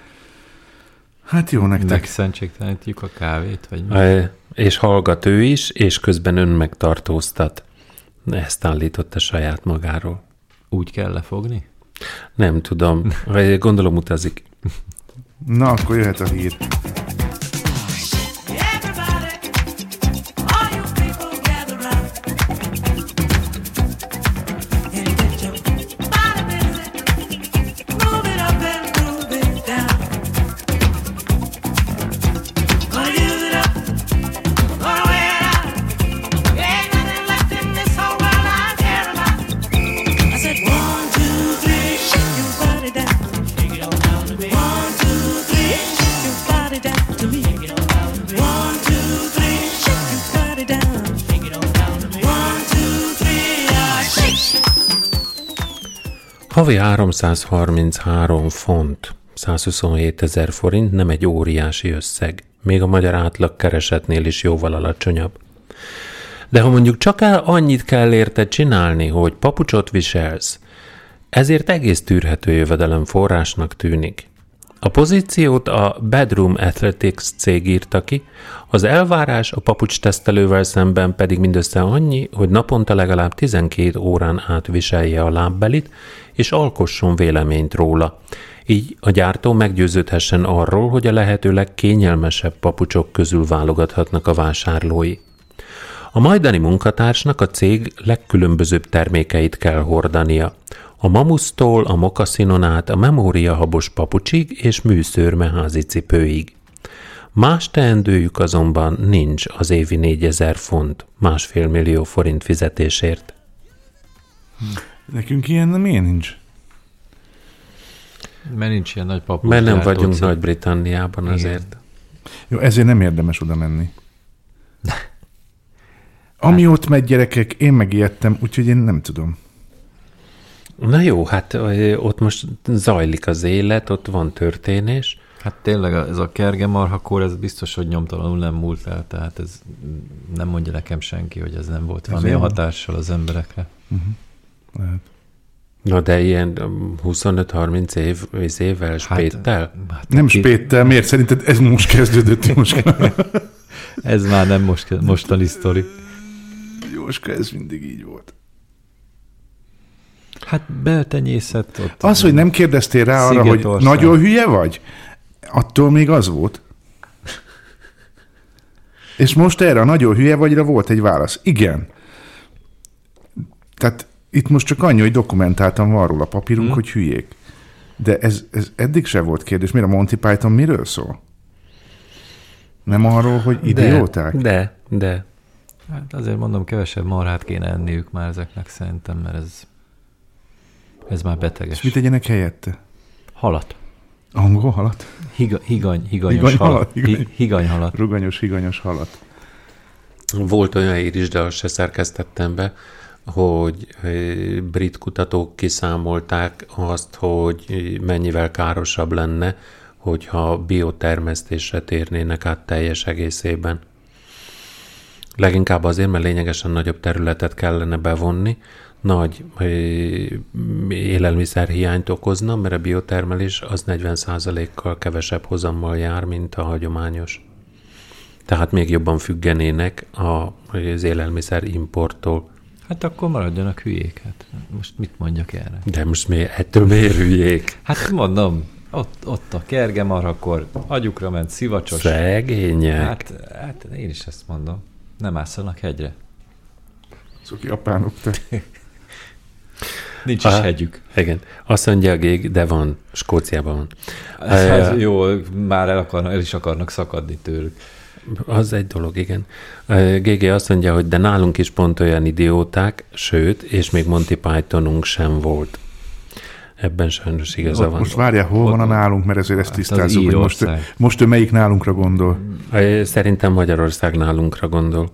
C: Hát jó nektek.
B: Megszentségtelenítjük a kávét, vagy mi?
A: Ö, És hallgat ő is, és közben ön megtartóztat. Ezt állította saját magáról.
B: Úgy kell lefogni?
A: Nem tudom. Gondolom utazik.
C: Na, akkor jöhet a hír.
A: Havi 333 font, 127 ezer forint nem egy óriási összeg, még a magyar átlag keresetnél is jóval alacsonyabb. De ha mondjuk csak el annyit kell érte csinálni, hogy papucsot viselsz, ezért egész tűrhető jövedelem forrásnak tűnik. A pozíciót a Bedroom Athletics cég írta ki, az elvárás a papucs tesztelővel szemben pedig mindössze annyi, hogy naponta legalább 12 órán át viselje a lábbelit, és alkosson véleményt róla. Így a gyártó meggyőződhessen arról, hogy a lehető legkényelmesebb papucsok közül válogathatnak a vásárlói. A majdani munkatársnak a cég legkülönbözőbb termékeit kell hordania. A mamusztól a mokaszinon át a memóriahabos papucsig és műszőrme házi cipőig. Más teendőjük azonban nincs az évi 4000 font, másfél millió forint fizetésért.
C: Nekünk ilyen miért nincs?
B: Mert nincs ilyen nagy papucs.
A: Mert nem vagyunk
B: cég.
A: Nagy-Britanniában azért.
C: Jó, ezért nem érdemes oda menni. Ami ott megy gyerekek, én megijedtem, úgyhogy én nem tudom.
A: Na jó, hát ott most zajlik az élet, ott van történés.
B: Hát tényleg ez a kerge marhakor, ez biztos, hogy nyomtalanul nem múlt el, tehát ez nem mondja nekem senki, hogy ez nem volt valami hatással az emberekre.
C: Lehet.
A: Na de ilyen um, 25-30 év, év évvel spéttel?
B: hát
C: Nem
B: aki-
C: spéttel, miért szerinted ez most kezdődött, Jóska?
B: Ez már nem most, mostani sztori.
C: Jóska, ez mindig így volt.
B: Hát beltenyészett ott.
C: Az, hogy nem kérdeztél rá arra, hogy nagyon hülye vagy, attól még az volt. És most erre a nagyon hülye vagyra volt egy válasz. Igen. Tehát itt most csak annyi, hogy dokumentáltam van róla a papírunk, hmm. hogy hülyék. De ez, ez eddig se volt kérdés. Miért a Monty Python miről szól? Nem arról, hogy idióták?
A: De, de.
B: Hát azért mondom, kevesebb marhát kéne enniük már ezeknek szerintem, mert ez, ez már beteges.
C: És mit tegyenek helyette?
B: Halat.
C: Angol halat?
B: Higa, higany, higanyos
C: Higany
B: halat.
C: halat, higany.
B: Hi, higany halat.
C: Ruganyos, higanyos halat.
A: Volt olyan írás, de azt se szerkesztettem be, hogy brit kutatók kiszámolták azt, hogy mennyivel károsabb lenne, hogyha biotermesztésre térnének át teljes egészében. Leginkább azért, mert lényegesen nagyobb területet kellene bevonni, nagy élelmiszerhiányt okozna, mert a biotermelés az 40%-kal kevesebb hozammal jár, mint a hagyományos. Tehát még jobban függenének az élelmiszer importtól.
B: Hát akkor maradjanak hülyék. Hát most mit mondjak erre?
A: De most mi, ettől miért hülyék?
B: Hát mondom, ott, ott a kergemarakor, agyukra ment szivacsos.
A: Szegények.
B: Hát, hát én is ezt mondom. Nem ászanak hegyre.
C: Azok japánok, te.
B: Nincs is
A: Ah.
B: hegyük.
A: Igen. Azt mondja a gég, de van. Skóciában van.
B: Ez jó, már el, akarnak, el is akarnak szakadni tőlük.
A: Az egy dolog, igen. GG azt mondja, hogy de nálunk is pont olyan idióták, sőt, és még Monty Pythonunk sem volt. Ebben sajnos igaza
C: Ott
A: van.
C: most várjál, hol van a nálunk, mert ezért ezt
B: Hát
C: tisztázzuk, hogy most, most ő melyik nálunkra gondol.
A: Szerintem Magyarország nálunkra gondol.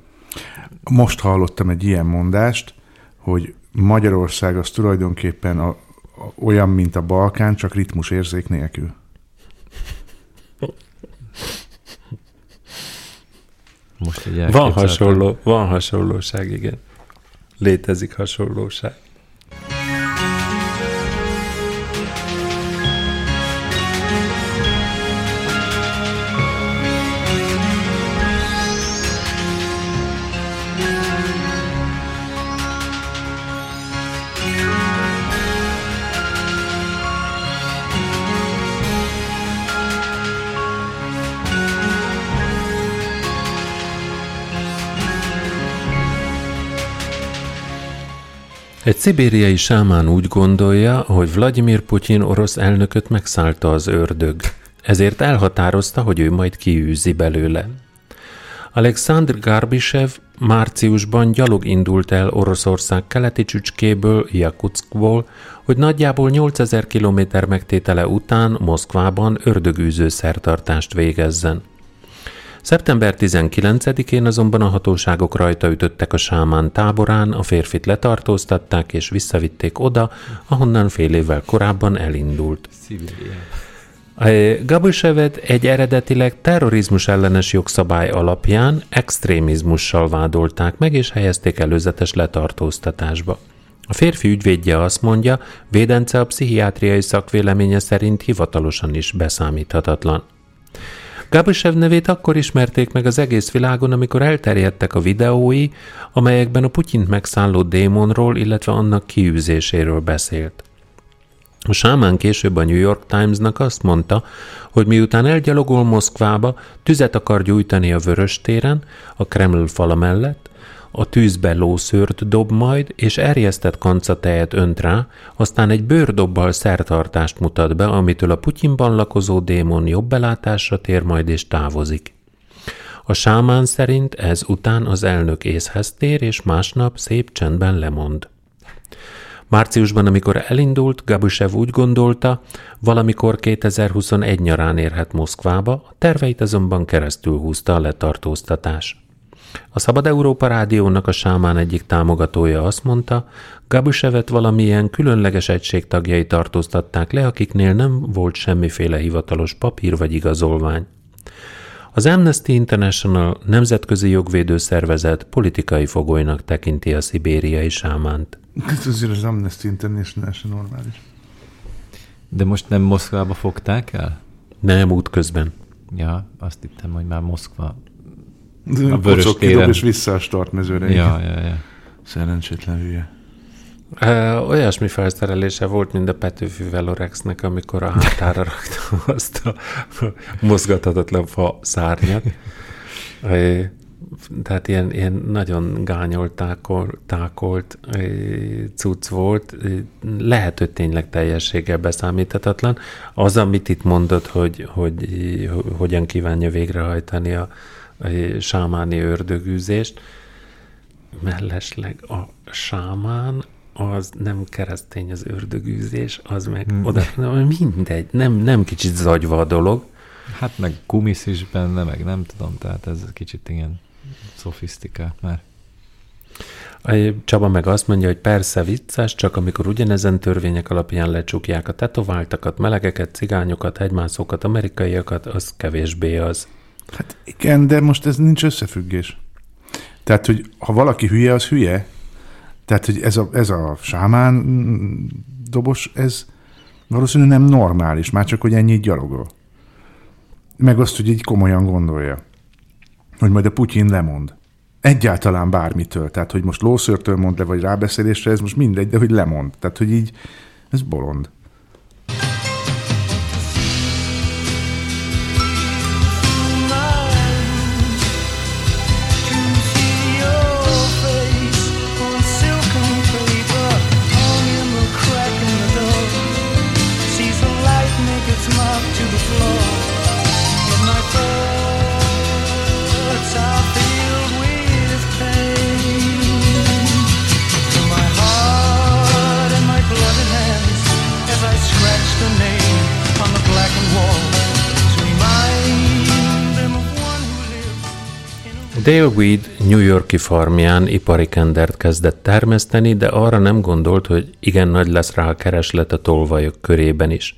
C: Most hallottam egy ilyen mondást, hogy Magyarország az tulajdonképpen a, a, olyan, mint a Balkán, csak ritmus érzék nélkül.
B: Most egy
A: Van hasonló, van hasonlóság, igen. Létezik hasonlóság. Egy szibériai sámán úgy gondolja, hogy Vladimir Putyin orosz elnököt megszállta az ördög. Ezért elhatározta, hogy ő majd kiűzi belőle. Alexandr Garbisev márciusban gyalog indult el Oroszország keleti csücskéből, Jakutskból, hogy nagyjából 8000 km megtétele után Moszkvában ördögűző szertartást végezzen. Szeptember 19-én azonban a hatóságok rajta ütöttek a sámán táborán, a férfit letartóztatták és visszavitték oda, ahonnan fél évvel korábban elindult.
B: Szibéria.
A: Gabusevet egy eredetileg terrorizmus ellenes jogszabály alapján extrémizmussal vádolták meg és helyezték előzetes letartóztatásba. A férfi ügyvédje azt mondja, védence a pszichiátriai szakvéleménye szerint hivatalosan is beszámíthatatlan. Gabusev nevét akkor ismerték meg az egész világon, amikor elterjedtek a videói, amelyekben a Putyint megszálló démonról, illetve annak kiűzéséről beszélt. A sámán később a New York Timesnak azt mondta, hogy miután elgyalogol Moszkvába, tüzet akar gyújtani a Vörös téren, a Kreml fala mellett, a tűzbe lószőrt dob majd, és erjesztett kancatejet önt rá, aztán egy bőrdobbal szertartást mutat be, amitől a Putyinban lakozó démon jobb belátásra tér majd és távozik. A sámán szerint ez után az elnök észhez tér, és másnap szép csendben lemond. Márciusban, amikor elindult, Gabusev úgy gondolta, valamikor 2021 nyarán érhet Moszkvába, a terveit azonban keresztül húzta a letartóztatás. A Szabad Európa Rádiónak a sámán egyik támogatója azt mondta, Gabusevet valamilyen különleges egység tagjai tartóztatták le, akiknél nem volt semmiféle hivatalos papír vagy igazolvány. Az Amnesty International nemzetközi jogvédő szervezet politikai fogolynak tekinti a szibériai sámánt.
C: Ez azért az Amnesty International se normális.
B: De most nem Moszkvába fogták el?
A: Nem útközben.
B: Ja, azt hittem, hogy már Moszkva.
C: A
B: Vörös
C: Vörös
B: téren.
C: és vissza a startmezőre.
B: Ja, ja, ja.
C: Szerencsétlen hülye.
A: Ö, Olyasmi felszerelése volt, mint a Petőfi Velorexnek, amikor a hátára rakta azt a mozgathatatlan fa szárnyat. Tehát ilyen, ilyen nagyon gányolt, tákolt, tákolt cucc volt. Lehet, hogy tényleg teljességgel beszámíthatatlan. Az, amit itt mondott, hogy, hogy ö, hogyan kívánja végrehajtani a sámáni ördögűzést, mellesleg a sámán az nem keresztény az ördögűzés, az meg oda, na, mindegy, nem, nem kicsit zagyva a dolog.
B: Hát meg kumisz is benne, meg nem tudom, tehát ez kicsit igen szofisztikált már.
A: Csaba meg azt mondja, hogy persze vicces, csak amikor ugyanezen törvények alapján lecsukják a tetováltakat, melegeket, cigányokat, hegymászókat, amerikaiakat, az kevésbé az.
C: Hát igen, de most ez nincs összefüggés. Tehát, hogy ha valaki hülye, az hülye. Tehát, hogy ez a, ez a sámán dobos, ez valószínűleg nem normális, már csak, hogy ennyit gyalogol. Meg azt, hogy így komolyan gondolja, hogy majd a Putyin lemond. Egyáltalán bármitől. Tehát, hogy most lószörtől mond le, vagy rábeszélésre, ez most mindegy, de hogy lemond. Tehát, hogy így, ez bolond.
A: Dale Weed New Yorki farmján ipari kendert kezdett termeszteni, de arra nem gondolt, hogy igen nagy lesz rá a kereslet a tolvajok körében is.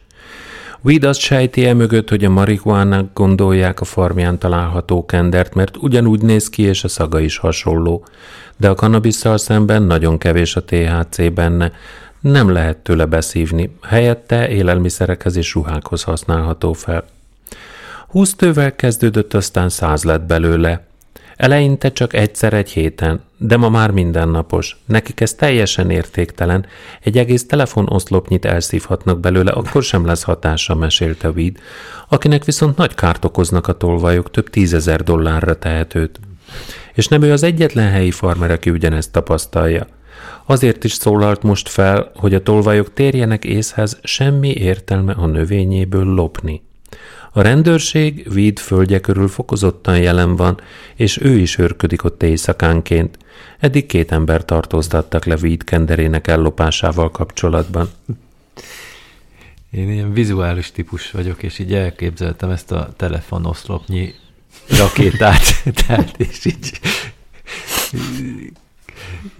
A: Weed azt sejti e mögött, hogy a marihuának gondolják a farmján található kendert, mert ugyanúgy néz ki, és a szaga is hasonló. De a kannabisszal szemben nagyon kevés a THC benne, nem lehet tőle beszívni, helyette élelmiszerekhez és ruhákhoz használható fel. Húsz tővel kezdődött, aztán száz lett belőle. Eleinte csak egyszer egy héten, de ma már mindennapos. Nekik ez teljesen értéktelen. Egy egész telefonoszlopnyit elszívhatnak belőle, akkor sem lesz hatása, mesélte Weed, akinek viszont nagy kárt okoznak a tolvajok, több tízezer dollárra tehetőt. És nem ő az egyetlen helyi farmer, aki ugyanezt tapasztalja. Azért is szólalt most fel, hogy a tolvajok térjenek észhez, semmi értelme a növényéből lopni. A rendőrség Weed földje körül fokozottan jelen van, és ő is őrködik ott éjszakánként. Eddig két ember tartóztattak le Weed kenderének ellopásával kapcsolatban.
B: Én ilyen vizuális típus vagyok, és így elképzeltem ezt a telefonoszlopnyi rakétát, tehát és így,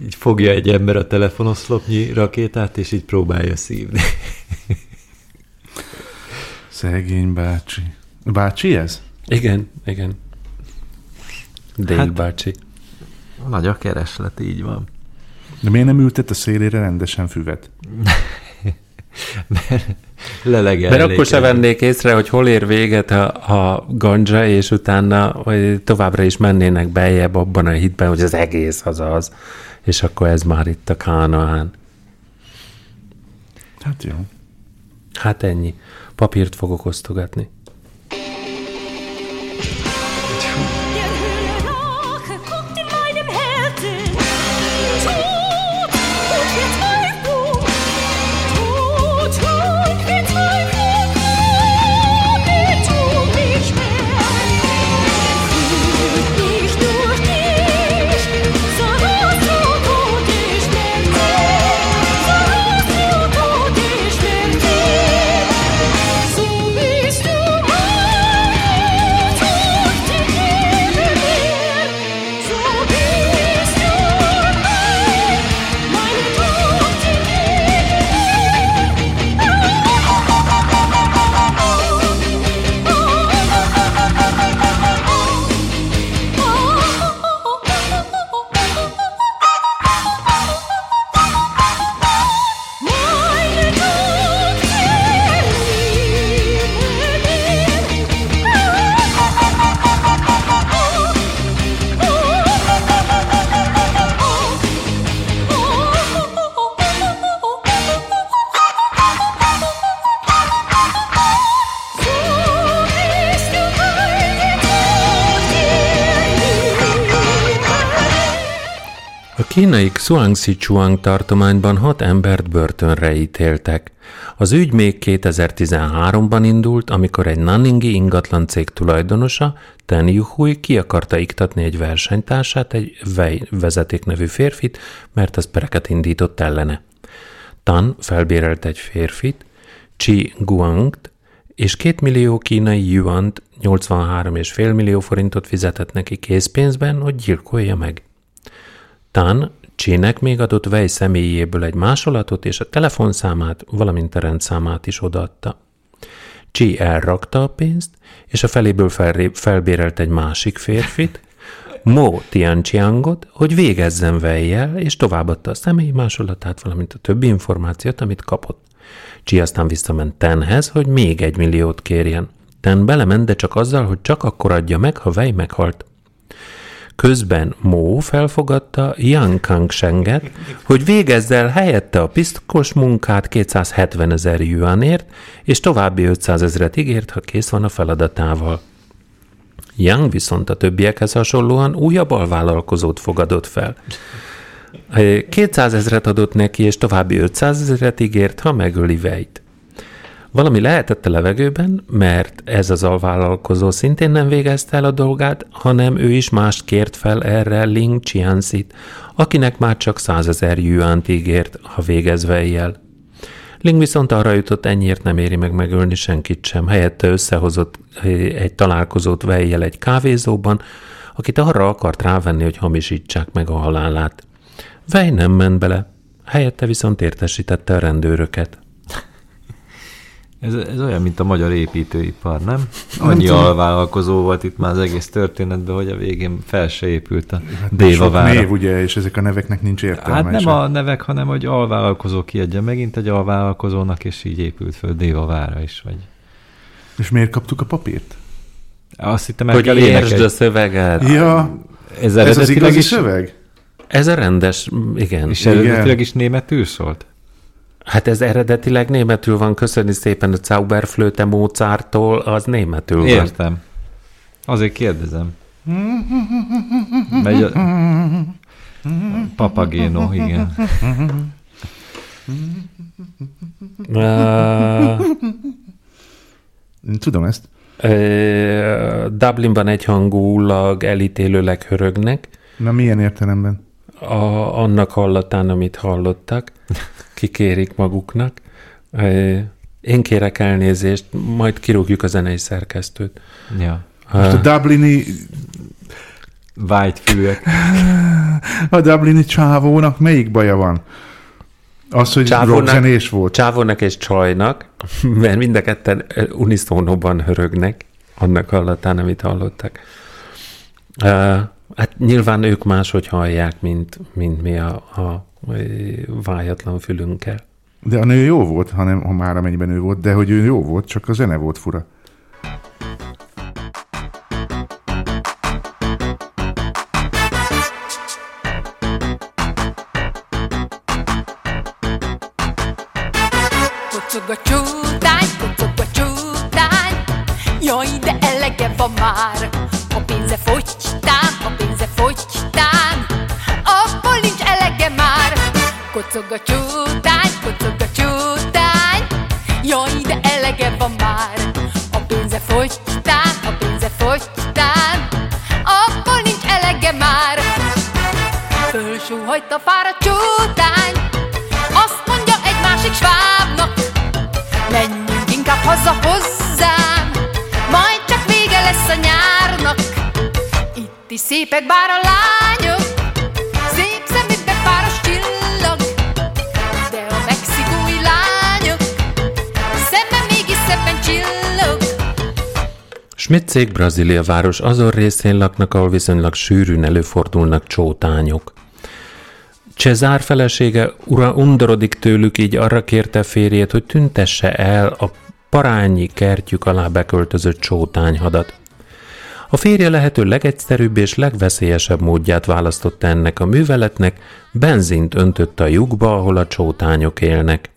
B: így fogja egy ember a telefonoszlopnyi rakétát, és így próbálja szívni.
C: Szegény bácsi. Bácsi ez?
A: Igen, igen. Dale
B: Hát-
A: bácsi.
B: Nagy a kereslet, így van.
C: De miért nem ültet a szélére rendesen füvet?
B: Lelegel.
A: Mert akkor se vennék észre, hogy hol ér véget a, a ganja, és utána vagy továbbra is mennének beljebb abban a hitben, hogy az egész az az. És akkor ez már itt a Kánaán.
C: Hát jó.
A: Hát ennyi. Papírt fogok osztogatni. Kínai Xuangxi-Chuang tartományban hat embert börtönre ítéltek. Az ügy még 2013-ban indult, amikor egy Nanningi ingatlan cég tulajdonosa, Ten Yuhui ki akarta iktatni egy versenytársát, egy Wei vezeték nevű férfit, mert az pereket indított ellene. Tan felbérelt egy férfit, Chi Guangt, és két millió kínai yuant, 83,5 millió forintot fizetett neki készpénzben, hogy gyilkolja meg. Tan Csének még adott Vej személyéből egy másolatot és a telefonszámát, valamint a rendszámát is odaadta. Csi elrakta a pénzt, és a feléből felré- felbérelt egy másik férfit, Mo Tianchiangot, hogy végezzen vejjel, és továbbadta a személyi másolatát, valamint a többi információt, amit kapott. Csi aztán visszament Tenhez, hogy még egy milliót kérjen. Ten belement, de csak azzal, hogy csak akkor adja meg, ha Vej meghalt. Közben Mo felfogadta Yang Kangsenget, hogy végezze el helyette a piszkos munkát 270 ezer yuanért, és további 500 ezeret ígért, ha kész van a feladatával. Yang viszont a többiekhez hasonlóan újabb alvállalkozót fogadott fel. 200 ezeret adott neki, és további 500 ezeret ígért, ha megöli Vejt. Valami lehetett a levegőben, mert ez az alvállalkozó szintén nem végezte el a dolgát, hanem ő is mást kért fel erre Ling Chianzit, akinek már csak 100 ezer yuant ígért, ha végezve éjjel. Ling viszont arra jutott, ennyiért nem éri meg megölni senkit sem. Helyette összehozott eh, egy találkozót vejjel egy kávézóban, akit arra akart rávenni, hogy hamisítsák meg a halálát. Vej nem ment bele, helyette viszont értesítette a rendőröket.
B: Ez, ez olyan, mint a magyar építőipar, nem? Annyi alvállalkozó volt itt már az egész történetben, hogy a végén fel se épült a Déva
C: Sok
B: vára.
C: név, ugye, és ezek a neveknek nincs értelme.
B: Hát nem
C: se.
B: a nevek, hanem hogy alvállalkozó kiadja megint egy alvállalkozónak, és így épült föl Déva vára is. Vagy.
C: És miért kaptuk a papírt?
B: Azt hittem
A: Hogy értsd a szöveget.
C: Ja,
B: Ez
C: ez az igazi
B: is,
C: szöveg?
A: Ez a rendes, igen.
B: és eredetileg is németül szólt?
A: Hát ez eredetileg németül van, köszönni szépen a Zauberflöte Mozarttól, az németül van.
B: Értem. Azért kérdezem. Megy a... Papagéno, igen.
C: Tudom ezt.
A: Dublinban egyhangulag elítélőleg hörögnek,
C: Na milyen értelemben?
A: a, annak hallatán, amit hallottak, kikérik maguknak. Én kérek elnézést, majd kirúgjuk a zenei szerkesztőt.
B: Ja.
C: Most a Dublini,
B: fülök.
C: a Dublini csávónak melyik baja van? Az, hogy rockzenés volt.
A: Csávónak és csajnak, mert mind a ketten ö, uniszónóban hörögnek, annak hallatán, amit hallottak. Uh, hát nyilván ők máshogy hallják, mint, mint mi a, a vájatlan fülünkkel.
C: De a nő jó volt, hanem ha már amennyiben ő volt, de hogy ő jó volt, csak a zene volt fura.
G: Kocog a csútány, kocog a csútány Jaj, de elege van már A pénze fogytán, Kocog a csútány, kocog a csútány. Jaj, de elege van már. A pénze fogytán, a pénze fogytán. Abból nincs elege már. Fölsúhajt a fáradt csútány. Azt mondja egy másik svábnak Menjünk inkább haza hozzám Majd csak vége lesz a nyárnak. Itt is szépek bár a lányok
A: Schmitzék Brazília város azon részén laknak, ahol viszonylag sűrűn előfordulnak csótányok. Cezár felesége ura undorodik tőlük, így arra kérte férjét, hogy tüntesse el a parányi kertjük alá beköltözött csótányhadat. A férje lehető legegyszerűbb és legveszélyesebb módját választotta ennek a műveletnek, benzint öntött a lyukba, ahol a csótányok élnek.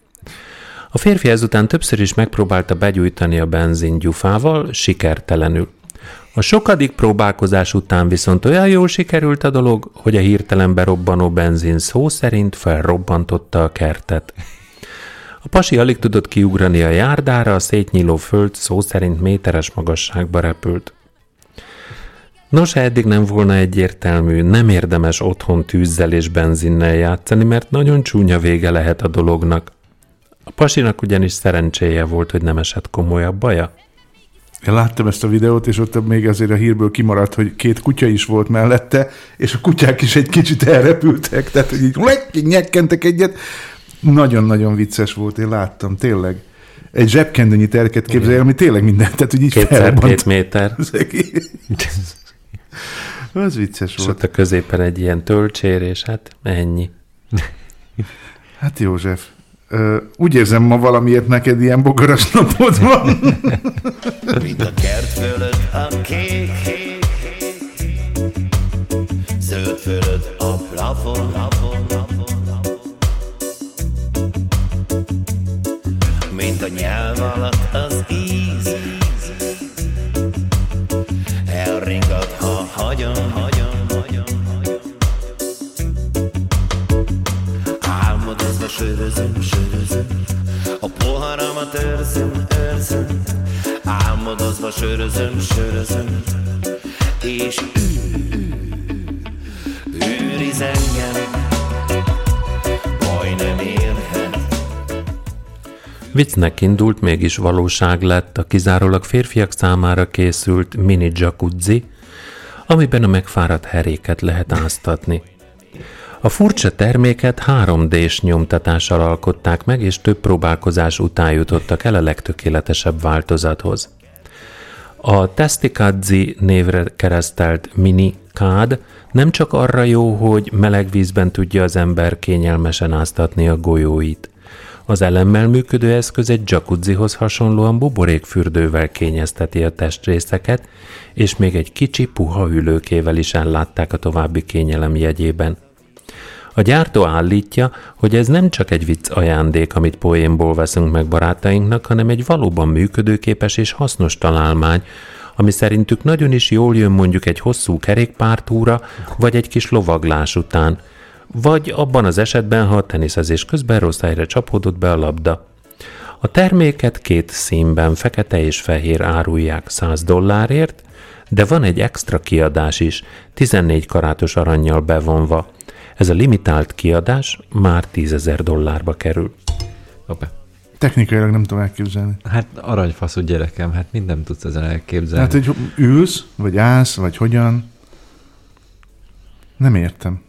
A: A férfi ezután többször is megpróbálta begyújtani a benzin gyufával, sikertelenül. A sokadik próbálkozás után viszont olyan jól sikerült a dolog, hogy a hirtelen berobbanó benzin szó szerint felrobbantotta a kertet. A pasi alig tudott kiugrani a járdára, a szétnyíló föld szó szerint méteres magasságba repült. Nos, ha eddig nem volna egyértelmű, nem érdemes otthon tűzzel és benzinnel játszani, mert nagyon csúnya vége lehet a dolognak. A pasinak ugyanis szerencséje volt, hogy nem esett komolyabb baja.
C: Én láttam ezt a videót, és ott még azért a hírből kimaradt, hogy két kutya is volt mellette, és a kutyák is egy kicsit elrepültek, tehát hogy így nyekkentek egyet. Nagyon-nagyon vicces volt, én láttam, tényleg. Egy zsebkendőnyi terket képzelj, ami tényleg minden, tehát hogy így
A: Kétszer két méter,
C: Az vicces
A: és
C: volt.
A: ott a középen egy ilyen tölcsér, és hát ennyi.
C: Hát József, úgy érzem ma valamiért neked ilyen bogaras napod van.
H: Mint a kert fölött a kék Zöld fölött a plafon, plafon, plafon, plafon. Mint a nyelv alatt az íz sörözöm, sörözöm. A poharamat őrzöm, őrzöm. Álmodozva sörözöm, sörözöm. És ő, őriz engem. Baj nem
A: Viccnek indult, mégis valóság lett. A kizárólag férfiak számára készült mini jacuzzi, amiben a megfáradt heréket lehet áztatni. A furcsa terméket 3D-s nyomtatással alkották meg, és több próbálkozás után jutottak el a legtökéletesebb változathoz. A Testikadzi névre keresztelt mini kád nem csak arra jó, hogy meleg vízben tudja az ember kényelmesen áztatni a golyóit. Az elemmel működő eszköz egy jacuzzihoz hasonlóan buborékfürdővel kényezteti a testrészeket, és még egy kicsi puha ülőkével is ellátták a további kényelem jegyében. A gyártó állítja, hogy ez nem csak egy vicc ajándék, amit poénból veszünk meg barátainknak, hanem egy valóban működőképes és hasznos találmány, ami szerintük nagyon is jól jön mondjuk egy hosszú kerékpártúra, vagy egy kis lovaglás után, vagy abban az esetben, ha a teniszezés közben rossz helyre csapódott be a labda. A terméket két színben, fekete és fehér árulják 100 dollárért, de van egy extra kiadás is, 14 karátos aranyjal bevonva. Ez a limitált kiadás már 10 ezer dollárba kerül.
B: Hoppá.
C: Technikailag nem tudom elképzelni.
B: Hát aranyfaszú gyerekem, hát mindent tudsz ezen elképzelni.
C: Hát, hogy ülsz, vagy állsz, vagy hogyan. Nem értem.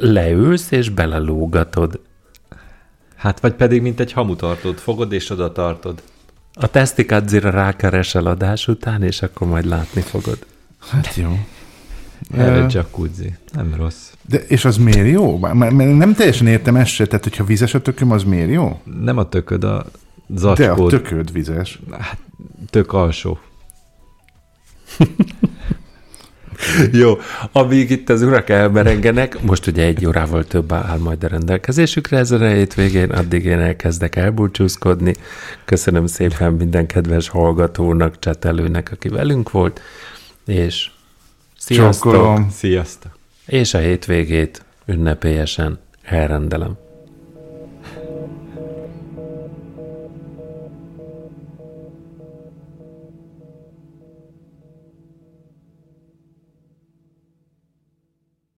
A: Leülsz és belelógatod.
B: hát vagy pedig mint egy hamutartót fogod és oda tartod.
A: A testikadzira rákeresel adás után, és akkor majd látni fogod.
C: Hát jó.
B: Erre
C: Ö,
B: jacuzzi. Nem rossz.
C: De, és az miért jó? Mert nem teljesen értem ezt se, tehát hogyha vizes a tököm, az miért jó?
B: Nem a tököd, a
C: De a
B: zacskód.
C: tököd vizes.
B: Hát, tök alsó.
A: Jó, amíg itt az urak elmerengenek, most ugye egy órával több áll majd a rendelkezésükre ezen a hétvégén, addig én elkezdek elbúcsúzkodni. Köszönöm szépen minden kedves hallgatónak, csetelőnek, aki velünk volt, és sziasztok!
C: Csókolom.
B: Sziasztok!
A: És a hétvégét ünnepélyesen elrendelem.